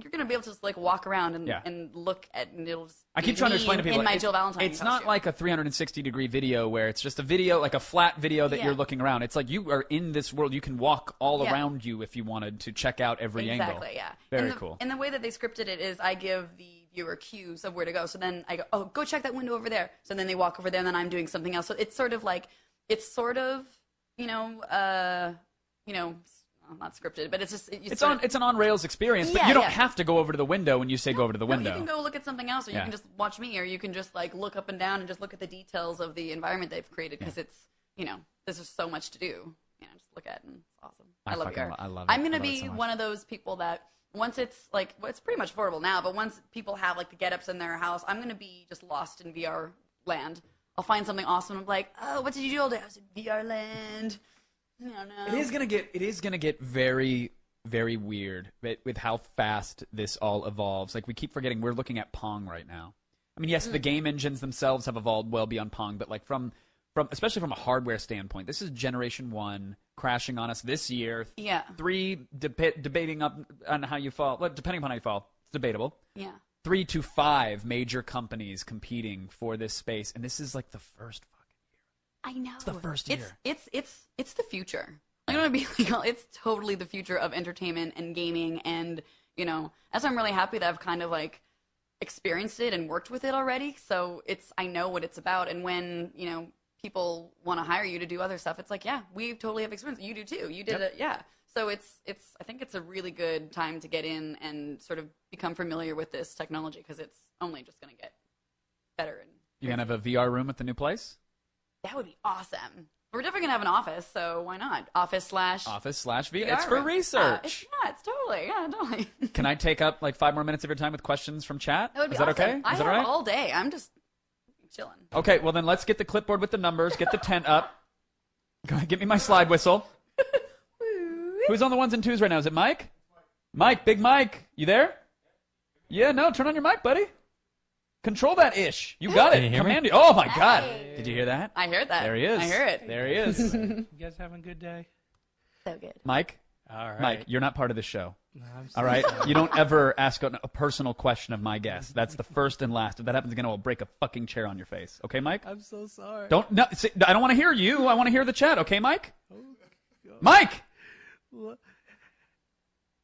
you're gonna be able to just like walk around and, Yeah. and look at and it'll just I keep trying to explain to people in my it- Jill Valentine It's not like a 360 degree video where it's just a video, like a flat video that Yeah. you're looking around. It's like you are in this world. You can walk all Yeah. around you if you wanted to check out every angle. Exactly, yeah. Very and the, cool. And the way that they scripted it is I give the viewer cues of where to go. So then I go, oh, go check that window over there. So then they walk over there and then I'm doing something else. So it's sort of like, it's sort of, you know, uh, you know, well, not scripted, but it's just, you It's on of- it's an on rails experience, but Yeah, you don't yeah. have to go over to the window when you say go over to the No, window. you can go look at something else, or you can just watch me, or you can just like look up and down and just look at the details of the environment they've created because it's, you know, there's just so much to do. You know, just look at and it's awesome. I I, love VR. lo- I love it. I'm gonna it be so one of those people that once it's like, well, it's pretty much affordable now, but once people have like the get-ups in their house, I'm gonna be just lost in VR land. I'll find something awesome. I'm like, oh, what did you do all day? I was in VR land. It is gonna get it is gonna get very very weird with, with how fast this all evolves. Like we keep forgetting we're looking at Pong right now. I mean, yes, Mm. the game engines themselves have evolved well beyond Pong, but like from from especially from a hardware standpoint, this is generation one crashing on us this year. Yeah. Three deba- debating up on how you fall. Well, depending upon how you fall, it's debatable. Yeah. Three to five major companies competing for this space, and this is like the first I know. It's the first It's year. it's it's it's the future. I'm gonna be like, it's totally the future of entertainment and gaming, and you know, that's why I'm really happy that I've kind of like experienced it and worked with it already. So it's I know what it's about, and when you know people want to hire you to do other stuff, it's like, yeah, we totally have experience. You do too. You did Yep. it, yeah. So it's it's I think it's a really good time to get in and sort of become familiar with this technology because it's only just gonna get better and You gonna have a VR room at the new place? That would be awesome. We're definitely gonna have an office, so why not? Office slash Office slash. VR It's for room. Uh, research. it's, yeah, it's totally, yeah, totally. Can I take up like five more minutes of your time with questions from chat? That would be Is that awesome. okay? Is I that have all right? all day. I'm just chilling. Okay, well then let's get the clipboard with the numbers, get the tent up. Go ahead, Give me my slide whistle. Who's on the ones and twos right now? Is it Mike? Mike, big Mike. You there? Yeah, no, turn on your mic, buddy. Control that ish. You got it. you hear me? Command it. Oh my god. Did you hear that? I heard that. There he is. I hear it. There he is. You guys having a good day? So good. Mike, All right. Mike, you're not part of the show. I'm so All right, sorry. you don't ever ask a, a personal question of my guest. That's the first and last. If that happens again, I will break a fucking chair on your face. Okay, Mike? I'm so sorry. Don't. No, see, I don't want to hear you. I want to hear the chat. Okay, Mike? Oh, Mike.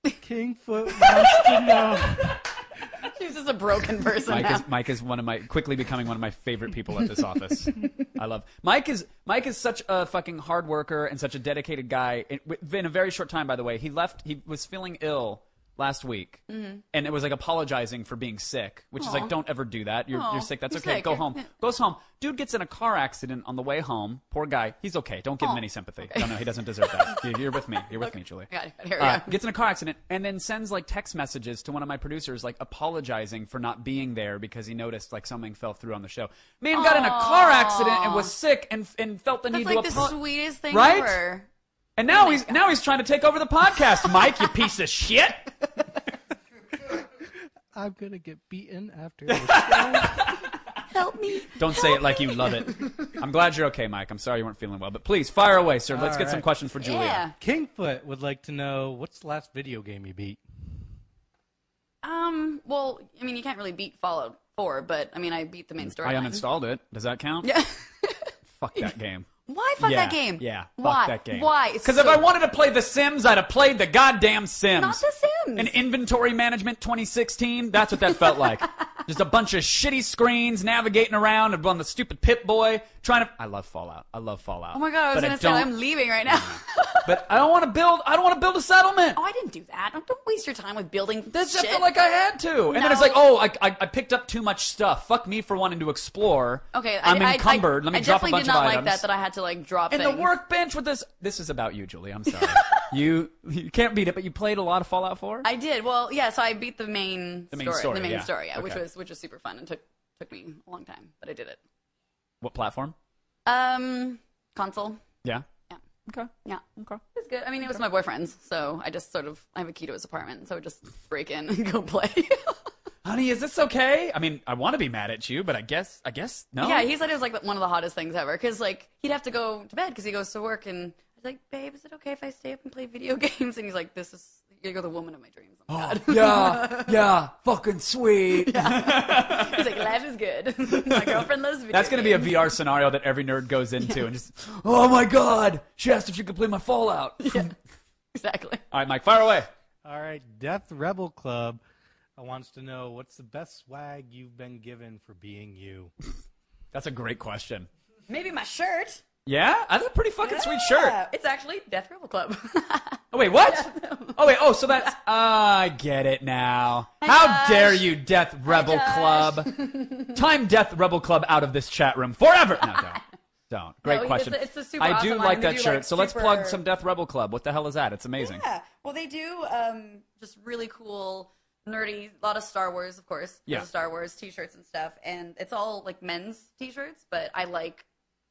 Kingfoot wants to know. She's just a broken person Mike now. is Mike is one of my quickly becoming one of my favorite people at this office. I love Mike is Mike is such a fucking hard worker and such a dedicated guy. In, in a very short time, by the way, he left. He was feeling ill last week, and it was like apologizing for being sick, which is like, don't ever do that. You're, you're sick. That's okay. sick. Go home. Goes home. Dude gets in a car accident on the way home. Poor guy. He's okay. Don't give him any sympathy. No, no, he doesn't deserve that. You're, with me. You're with me, Julie. I got it. Here we Uh, go. gets in a car accident and then sends like text messages to one of my producers, like apologizing for not being there because he noticed like something fell through on the show. Man got in a car accident and was sick and and felt the That's need like to the apologize. sweetest thing Right? ever. And now he's now he's trying to take over the podcast. Mike, you piece of shit. I'm gonna get beaten after this. Help me. Don't say it like you love it. I'm glad you're okay, Mike. I'm sorry you weren't feeling well, but please fire away, sir. Let's All get some right. questions for Julia. Yeah. Kingfoot would like to know what's the last video game you beat. Um. Well, I mean, you can't really beat Fallout 4, but I mean, I beat the main story. I uninstalled it. Does that count? Yeah. Fuck that game. Why fuck yeah, that game? Yeah. Why? That game. Why? Because if I wanted to play The Sims, I'd have played the goddamn Sims. Not The Sims. An inventory management 2016. That's what that felt like. Just a bunch of shitty screens navigating around and on the stupid Pip Boy trying to. I love Fallout. I love Fallout. Oh my god, I was but gonna I say I'm leaving right now. But I don't want to build. I don't want to build a settlement. oh, I didn't do that. Don't, don't waste your time with building That's I shit. felt like I had to, and then it's like, oh, I, I, I picked up too much stuff. Fuck me for wanting to explore. Okay, I, I'm I, encumbered. I, Let me I drop a bunch of items. I definitely did not like that. That I had to like drop and things. the workbench with this. This is about you, Julie. I'm sorry. you you can't beat it, but you played a lot of Fallout 4. I did. Well, yeah. So I beat the main The main story. The main yeah. story, yeah, which Okay. was which was super fun and took took me a long time, but I did it. what platform? Um, console. Yeah. Yeah. Okay. Yeah. Okay. It was good. I mean, it was my boyfriend's, so I just sort of I have a key to his apartment, so I would just break in and go play. Honey, is this okay? I mean, I want to be mad at you, but I guess I guess no. yeah, he said it was like one of the hottest things ever because like he'd have to go to bed because he goes to work, and I was like, "Babe, is it okay if I stay up and play video games?" And he's like, "This is you're the woman of my dreams." Oh my God. yeah, yeah, fucking sweet. He's like, "Life is good. my girlfriend loves video." That's going to be a. VR scenario that every nerd goes into, and just, oh my god, she asked if she could play my Fallout. exactly. All right, Mike, fire away. All right, Death Rebel Club wants to know what's the best swag you've been given for being you. That's a great question. Maybe my shirt. Yeah, that's a pretty fucking sweet shirt. It's actually Death Rebel Club. Oh wait, what? Oh wait, oh so that's I get it now. How Josh. dare you, Death Rebel Josh. Club? Time Death Rebel Club out of this chat room forever. No, don't. Don't. Great No, it's question. a- it's a super I do awesome like that do, shirt. like, so let's plug some Death Rebel Club. What the hell is that? It's amazing. Yeah. Well, they do um, just really cool, nerdy, a lot of Star Wars, of course. Yeah. There's Star Wars T-shirts and stuff, and it's all like men's T-shirts, but I like,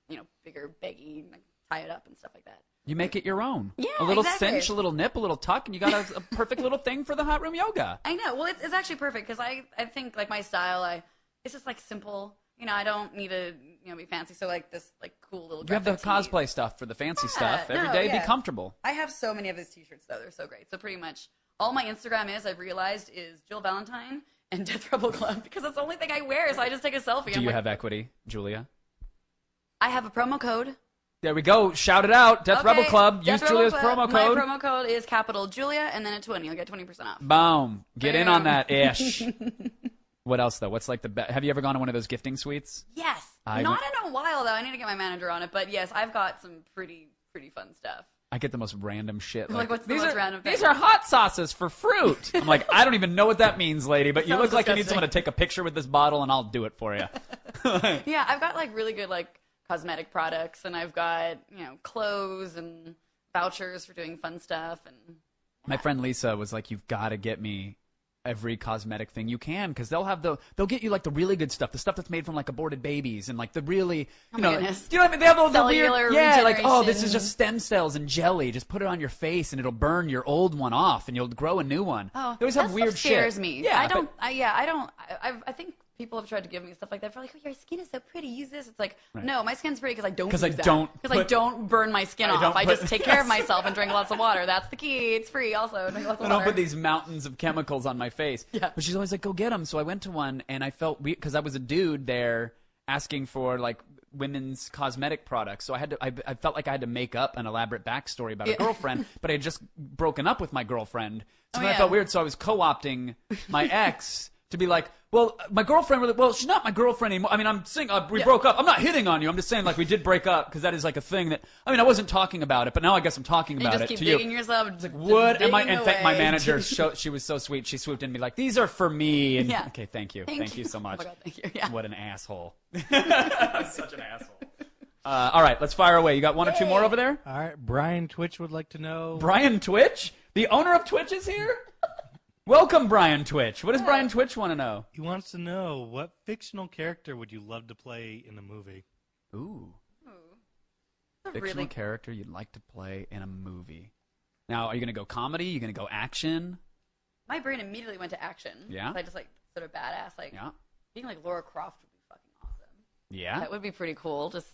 you know, bigger, baggy, like, tie it up and stuff like that. You make it your own. Yeah, A little exactly. cinch, a little nip, a little tuck, and you got a, a perfect little thing for the hot room yoga. I know. Well, it's, it's actually perfect because I I think like my style, I it's just like simple. You know, I don't need to you know be fancy. So like this like cool little. You have the cosplay stuff for the fancy Yeah, stuff. Every no, day, yeah. be comfortable. I have so many of his T-shirts though; they're so great. So pretty much all my Instagram is I've realized is Jill Valentine and Death Rebel Club because that's the only thing I wear. So I just take a selfie. Do I'm you like, have equity, Julia? I have a promo code. There we go. Shout it out. Death Okay, Rebel Club. Death Use Rebel Julia's Club. promo code. My promo code is capital Julia and then a twenty. You'll get twenty percent off. Boom. Get in on that ish. what else though? What's like the best? Have you ever gone to one of those gifting suites? Yes. I Not in a while though. I need to get my manager on it. But yes, I've got some pretty pretty fun stuff. I get the most random shit. Like, what's the these most are, random These are hot sauces for fruit. I'm like, I don't even know what that means, lady, but you Sounds look like you need disgusting. someone to take a picture with this bottle, and I'll do it for you. Yeah, I've got like really good like cosmetic products, and I've got you know clothes and vouchers for doing fun stuff, and My friend Lisa was like, "You've got to get me every cosmetic thing you can because they'll have the they'll get you like the really good stuff, the stuff that's made from like aborted babies and like the really oh you Oh my know, do you know what I mean? They have all the weird, yeah, like oh, this is just stem cells and jelly. Just put it on your face and it'll burn your old one off and you'll grow a new one. oh, they always have weird scares shit. me. Yeah, I don't. I, yeah, I don't. I, I think people have tried to give me stuff like that. For like, oh, your skin is so pretty. Use this. It's like, no, my skin's pretty because I don't. 'Cause I that. don't Because I don't burn my skin I off. don't I just take care of myself and drink lots of water. That's the key. It's free. Also, drink lots of I don't put these mountains of chemicals on my face. Yeah. But she's always like, go get them. So I went to one and I felt weird because I was a dude there asking for like women's cosmetic products. So I had to, I, I felt like I had to make up an elaborate backstory about a Yeah. girlfriend, but I had just broken up with my girlfriend. So Oh, then I felt weird. So I was co-opting my ex to be like, well, my girlfriend really, well, she's not my girlfriend anymore. I mean, I'm saying uh, we Yeah. broke up. I'm not hitting on you. I'm just saying like we did break up because that is like a thing that, I mean, I wasn't talking about it, but now I guess I'm talking you about just it keep to digging you. yourself. Just, just What am I? digging And thank my manager. Show, she was so sweet. She swooped in and be like, "These are for me." And Yeah. okay, thank you, Thank thank, you. you. so Oh much. God, thank you. Yeah. What an asshole. Such an asshole. Uh, all right, let's fire away. You got one or two more over there? All right, Brian Twitch would like to know. Brian Twitch, the owner of Twitch, is here. Welcome, Brian Twitch. What does Brian Twitch want to know? He wants to know what fictional character would you love to play in a movie? Ooh, It's a fictional really character you'd like to play in a movie. Now, are you going to go comedy? Are you going to go action? my brain immediately went to action. Yeah? So I just like sort of badass. Like Yeah. being like Laura Croft would be fucking awesome. Yeah. That would be pretty cool. Just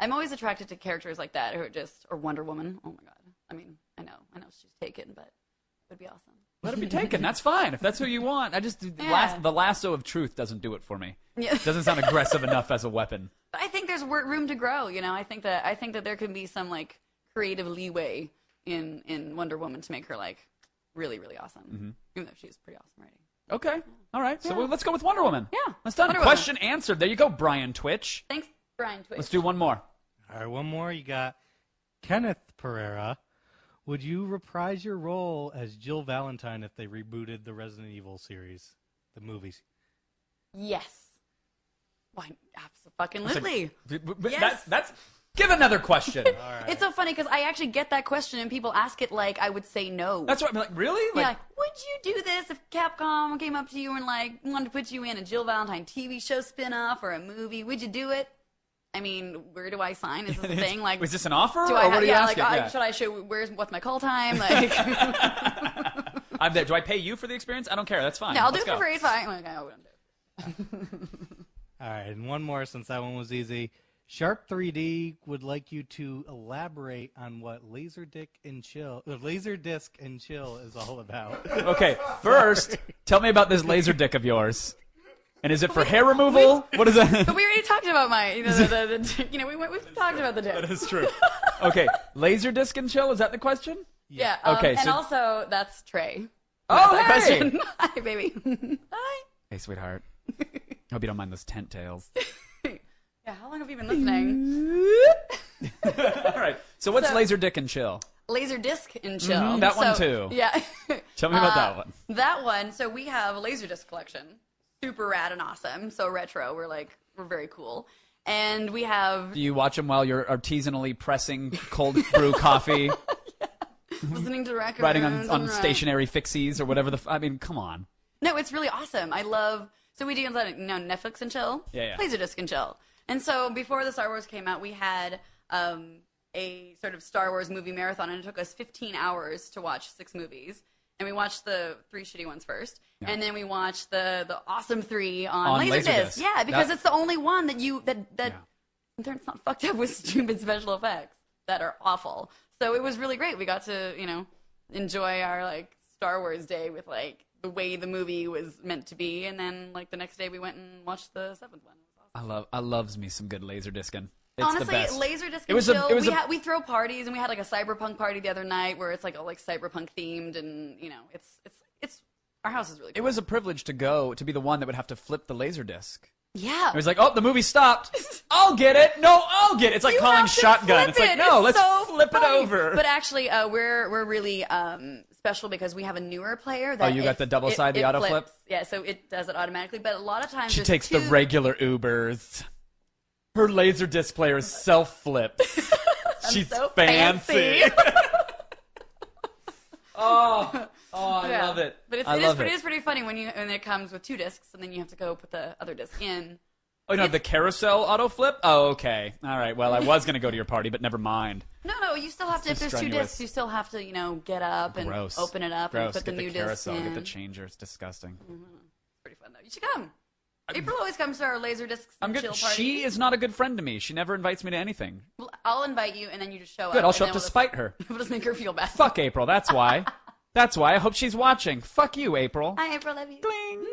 I'm always attracted to characters like that who are just or Wonder Woman. Oh my god. I mean, I know, I know she's taken, but it would be awesome. Let it be taken. That's fine if that's who you want. I just the, Yeah. las- the lasso of truth doesn't do it for me. Yeah. Doesn't sound aggressive enough as a weapon. But I think there's room to grow. You know, I think that I think that there can be some like creative leeway in in Wonder Woman to make her like really really awesome. Mm-hmm. Even though she's pretty awesome writing. Okay. All right. So well, let's go with Wonder Woman. Yeah. That's done. Wonder Woman. Question answered. There you go, Brian Twitch. Thanks, Brian Twitch. Let's do one more. All right, one more. You got Kenneth Pereira. Would you reprise your role as Jill Valentine if they rebooted the Resident Evil series, the movies? Yes. Why? Absolutely. B- b- b- Yes. That's, that's give another question. It's so funny because I actually get that question and people ask it like I would say no. that's what I'm like. Really? yeah, Like, like, would you do this if Capcom came up to you and like wanted to put you in a Jill Valentine TV show spin-off or a movie? Would you do it? I mean, where do I sign? Is this a thing? Like, was this an offer, do or I what have, are you yeah, asking? like, I- Yeah. should I show where's what's my call time? Like, I'm there. Do I pay you for the experience? I don't care. That's fine. no, I'll do Let's it for go. free. It's fine. Like, I wouldn't do it. All right, and one more since that one was easy. Sharp 3D would like you to elaborate on what Laserdisc and Chill, uh, Laserdisc and Chill is all about. Okay, first, tell me about this laser dick of yours. And is it for hair removal? What is that? But we already talked about my, you know, the, the, the, you know, we we've talked about the dick. that is true. Okay, laser disc and chill. Is that the question? Yeah. Um, Okay, And so- also, that's Trey. Oh, That hey! question. Hi, baby. Hi. Hey, sweetheart. Hope you don't mind those tent tails. Yeah. How long have you been listening? All right. So what's So- laser dick and chill? Laser disc and chill. Mhm, that one So- too. Yeah. Tell me about Uh, that one. That one. So we have a laser disc collection. Super rad and awesome. So retro. We're like we're very cool. And we have Do you watch them while you're artisanally pressing cold brew coffee, listening to records. writing on, on stationary fixies or whatever the? F- I mean, come on. No, it's really awesome. I love. So we do like, you know Netflix and chill. Yeah, yeah. Laserdisc and chill. And so before the Star Wars came out, we had um, a sort of Star Wars movie marathon, and it took us 15 hours to watch six movies. And we watched the three shitty ones first, and then we watched the the awesome three on, On Laserdisc. Laserdisc. Yeah, because That- it's the only one that you that that Yeah. it's not fucked up with stupid special effects that are awful. So it was really great. We got to, you know, enjoy our like Star Wars day with like the way the movie was meant to be, and then like the next day we went and watched the seventh one. Awesome. I love. I loves me some good laser discing. It's Honestly. Laserdisc It and was a- it we a- had we throw parties, and we had like a cyberpunk party the other night where it's like all like cyberpunk themed, and you know, it's it's it's our house is really. It was a privilege to go to be the one that would have to flip the laser disc. yeah. It was like, oh, the movie stopped. I'll get it. No, I'll get it. It's like You calling shotgun. flip It's like, no, It's let's so flip it over. But actually, uh, we're we're really um, special because we have a newer player. That Oh, you got the double it- side, the auto flips. flip? Yeah, so it does it automatically. But a lot of times she takes the regular Ubers. Her laser disc player is self flips. She's so fancy. oh, oh, I Yeah. love it. But it's, I it, is it. it is pretty funny when you when it comes with two discs and then you have to go put the other disc in. Oh no, the carousel auto flip. Oh, okay. All right. Well, I was gonna go to your party, but never mind. No, no, you still have to. If there's two discs, you still have to, you know, get up and Gross. open it up Gross. and put get the new the disc carousel. in. Get the changer. It's disgusting. Mm-hmm. Pretty fun though. You should come. April always comes to our laser discs I'm good. chill party. She is not a good friend to me. She never invites me to anything. Well, I'll invite you, and then you just show up. Good. I'll and show up then to we'll spite her. Just, we'll just make her feel bad. Fuck April. That's why. That's why. I hope she's watching. Fuck you, April. Hi, April. Love you. Ding.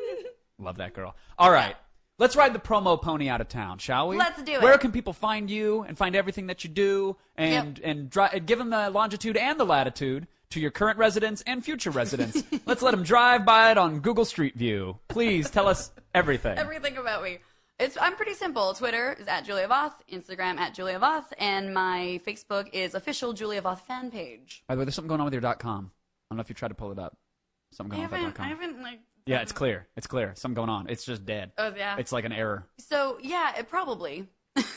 Love that girl. All right. Let's ride the promo pony out of town, shall we? Let's do it. Where can people find you and find everything that you do and and, dri- and give them the longitude and the latitude to your current residents and future residents? Let's let them drive by it on Google Street View. Please tell us everything. Everything about me. It's I'm pretty simple. Twitter is at Julia Voth, Instagram at Julia Voth, and my Facebook is official Julia Voth fan page. By the way, there's something going on with your .com. I don't know if you tried to pull it up. Something I going on with haven't, that I .com. haven't like. Yeah, it's clear. It's clear. Something going on. It's just dead. Oh yeah. It's like an error. so yeah, it probably.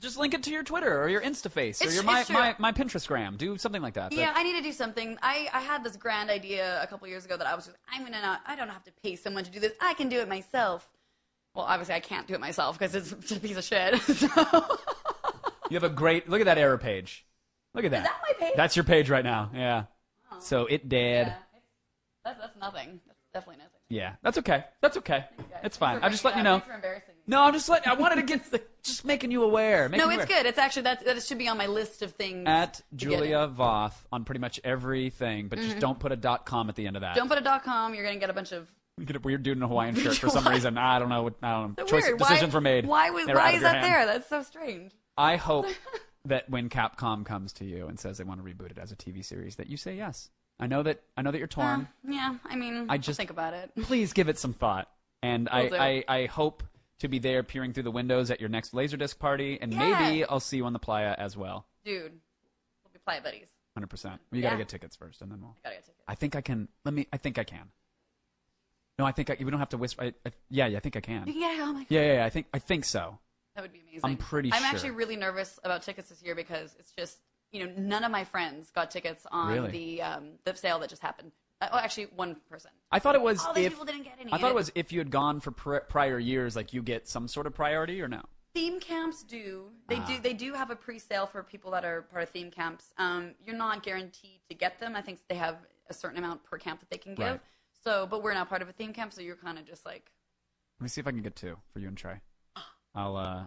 Just link it to your Twitter or your InstaFace or It's- your my, my, my Pinterestgram. Do something like that. But- Yeah, I need to do something. I, I had this grand idea a couple years ago that I was just, I'm gonna not, I don't have to pay someone to do this. I can do it myself. Well, obviously I can't do it myself because it's, it's a piece of shit. so. You have a great look at that error page. Look at that. that my page? That's your page right now. Yeah. Oh. So it did. Yeah. That's, that's nothing. That's definitely nothing. Yeah, that's okay. That's okay. It's fine. I'm just letting you know. Thanks for embarrassing me. No, I'm just letting. I wanted to get just making you aware. making No, you it's aware. good. It's actually that that should be on my list of things. At to get Julia in. Voth on pretty much everything, but just don't put a dot com at the end of that. Mm-hmm. Don't put a dot com. You're gonna get a bunch of. You get a weird dude in a Hawaiian shirt for some Why? reason. I don't know. what- I don't know. Choice weird. decisions why, were made. Why was They were out why of is your that hand. there? That's so strange. I hope that when Capcom comes to you and says they want to reboot it as a TV series, that you say yes. I know that. I know that you're torn. Uh, yeah, I mean, I just- just think about it. please give it some thought. And I, do. I, I hope to be there peering through the windows at your next Laserdisc party, and Yeah. maybe I'll see you on the playa as well. Dude, we'll be playa buddies. 100%. You got to Yeah. get tickets first, and then we'll. Gotta get tickets. I think I can. Let me. I think I can. No, I think I, we don't have to whisper. I, I, yeah, yeah, I think I can. Yeah, oh my god, Yeah, yeah, yeah, I think I think so. that would be amazing. I'm pretty I'm sure. actually really nervous about tickets this year because it's just you know none of my friends got tickets on Really? the um, the sale that just happened. Uh, oh, actually, one person. I thought it was All these if people didn't get any. I thought it was if you had gone for pr- prior years, like you get some sort of priority or no. theme camps do they Ah. do they do have a pre-sale for people that are part of theme camps um, you're not guaranteed to get them i think they have a certain amount per camp that they can give Right. so but we're not part of a theme camp so you're kind of just like Let me see if I can get two for you and Trey. I'll uh,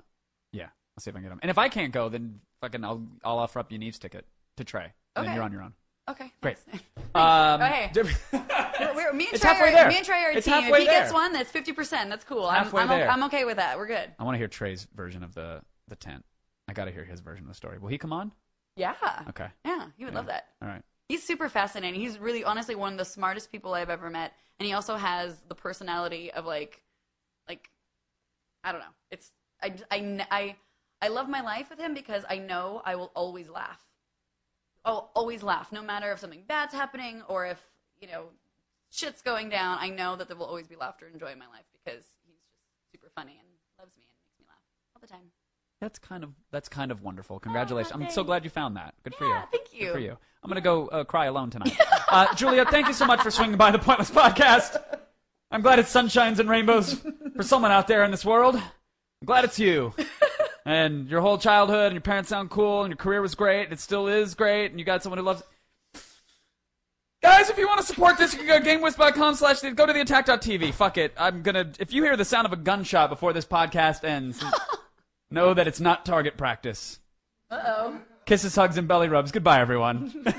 yeah, I'll see if I can get them. And if I can't go, then fucking I'll I'll offer up Yaniv's ticket to Trey. And Then Okay. you're on your own. okay Great. thanks. Um, Oh, hey. Wewe're, we're- me and It's Trey halfway are, there. me and Trey are a It's team halfway if he gets one that's 50% that's cool I'm, Halfway I'm, o- there. I'm okay with that we're good I want to hear Trey's version of the the tent. I got to hear his version of the story. Will he come on? yeah Okay. yeah he would love that All right. He's super fascinating. He's really, honestly, one of the smartest people I've ever met, and he also has the personality of like, like, I don't know. It's I I I, I love my life with him because I know I will always laugh. I'll always laugh, no matter if something bad's happening or if you know shit's going down. I know that there will always be laughter and joy in my life because he's just super funny and loves me and makes me laugh all the time. That's kind of that's kind of wonderful. Congratulations. I'm so glad you found that. Good for you. Yeah, thank Good you. for you. I'm gonna go uh, cry alone tonight. uh, Julia, thank you so much for swinging by the Pointless Podcast. I'm glad it's sunshines and rainbows for someone out there in this world. I'm glad it's you. And your whole childhood and your parents sound cool and your career was great. and It still is great. And you got someone who loves. Guys, if you want to support this, you can go to GameWisp.com slash go to the attack.tv. Fuck it. I'm gonna if you hear the sound of a gunshot before this podcast ends, know that it's not target practice. Uh oh. Kisses, hugs, and belly rubs. Goodbye, everyone.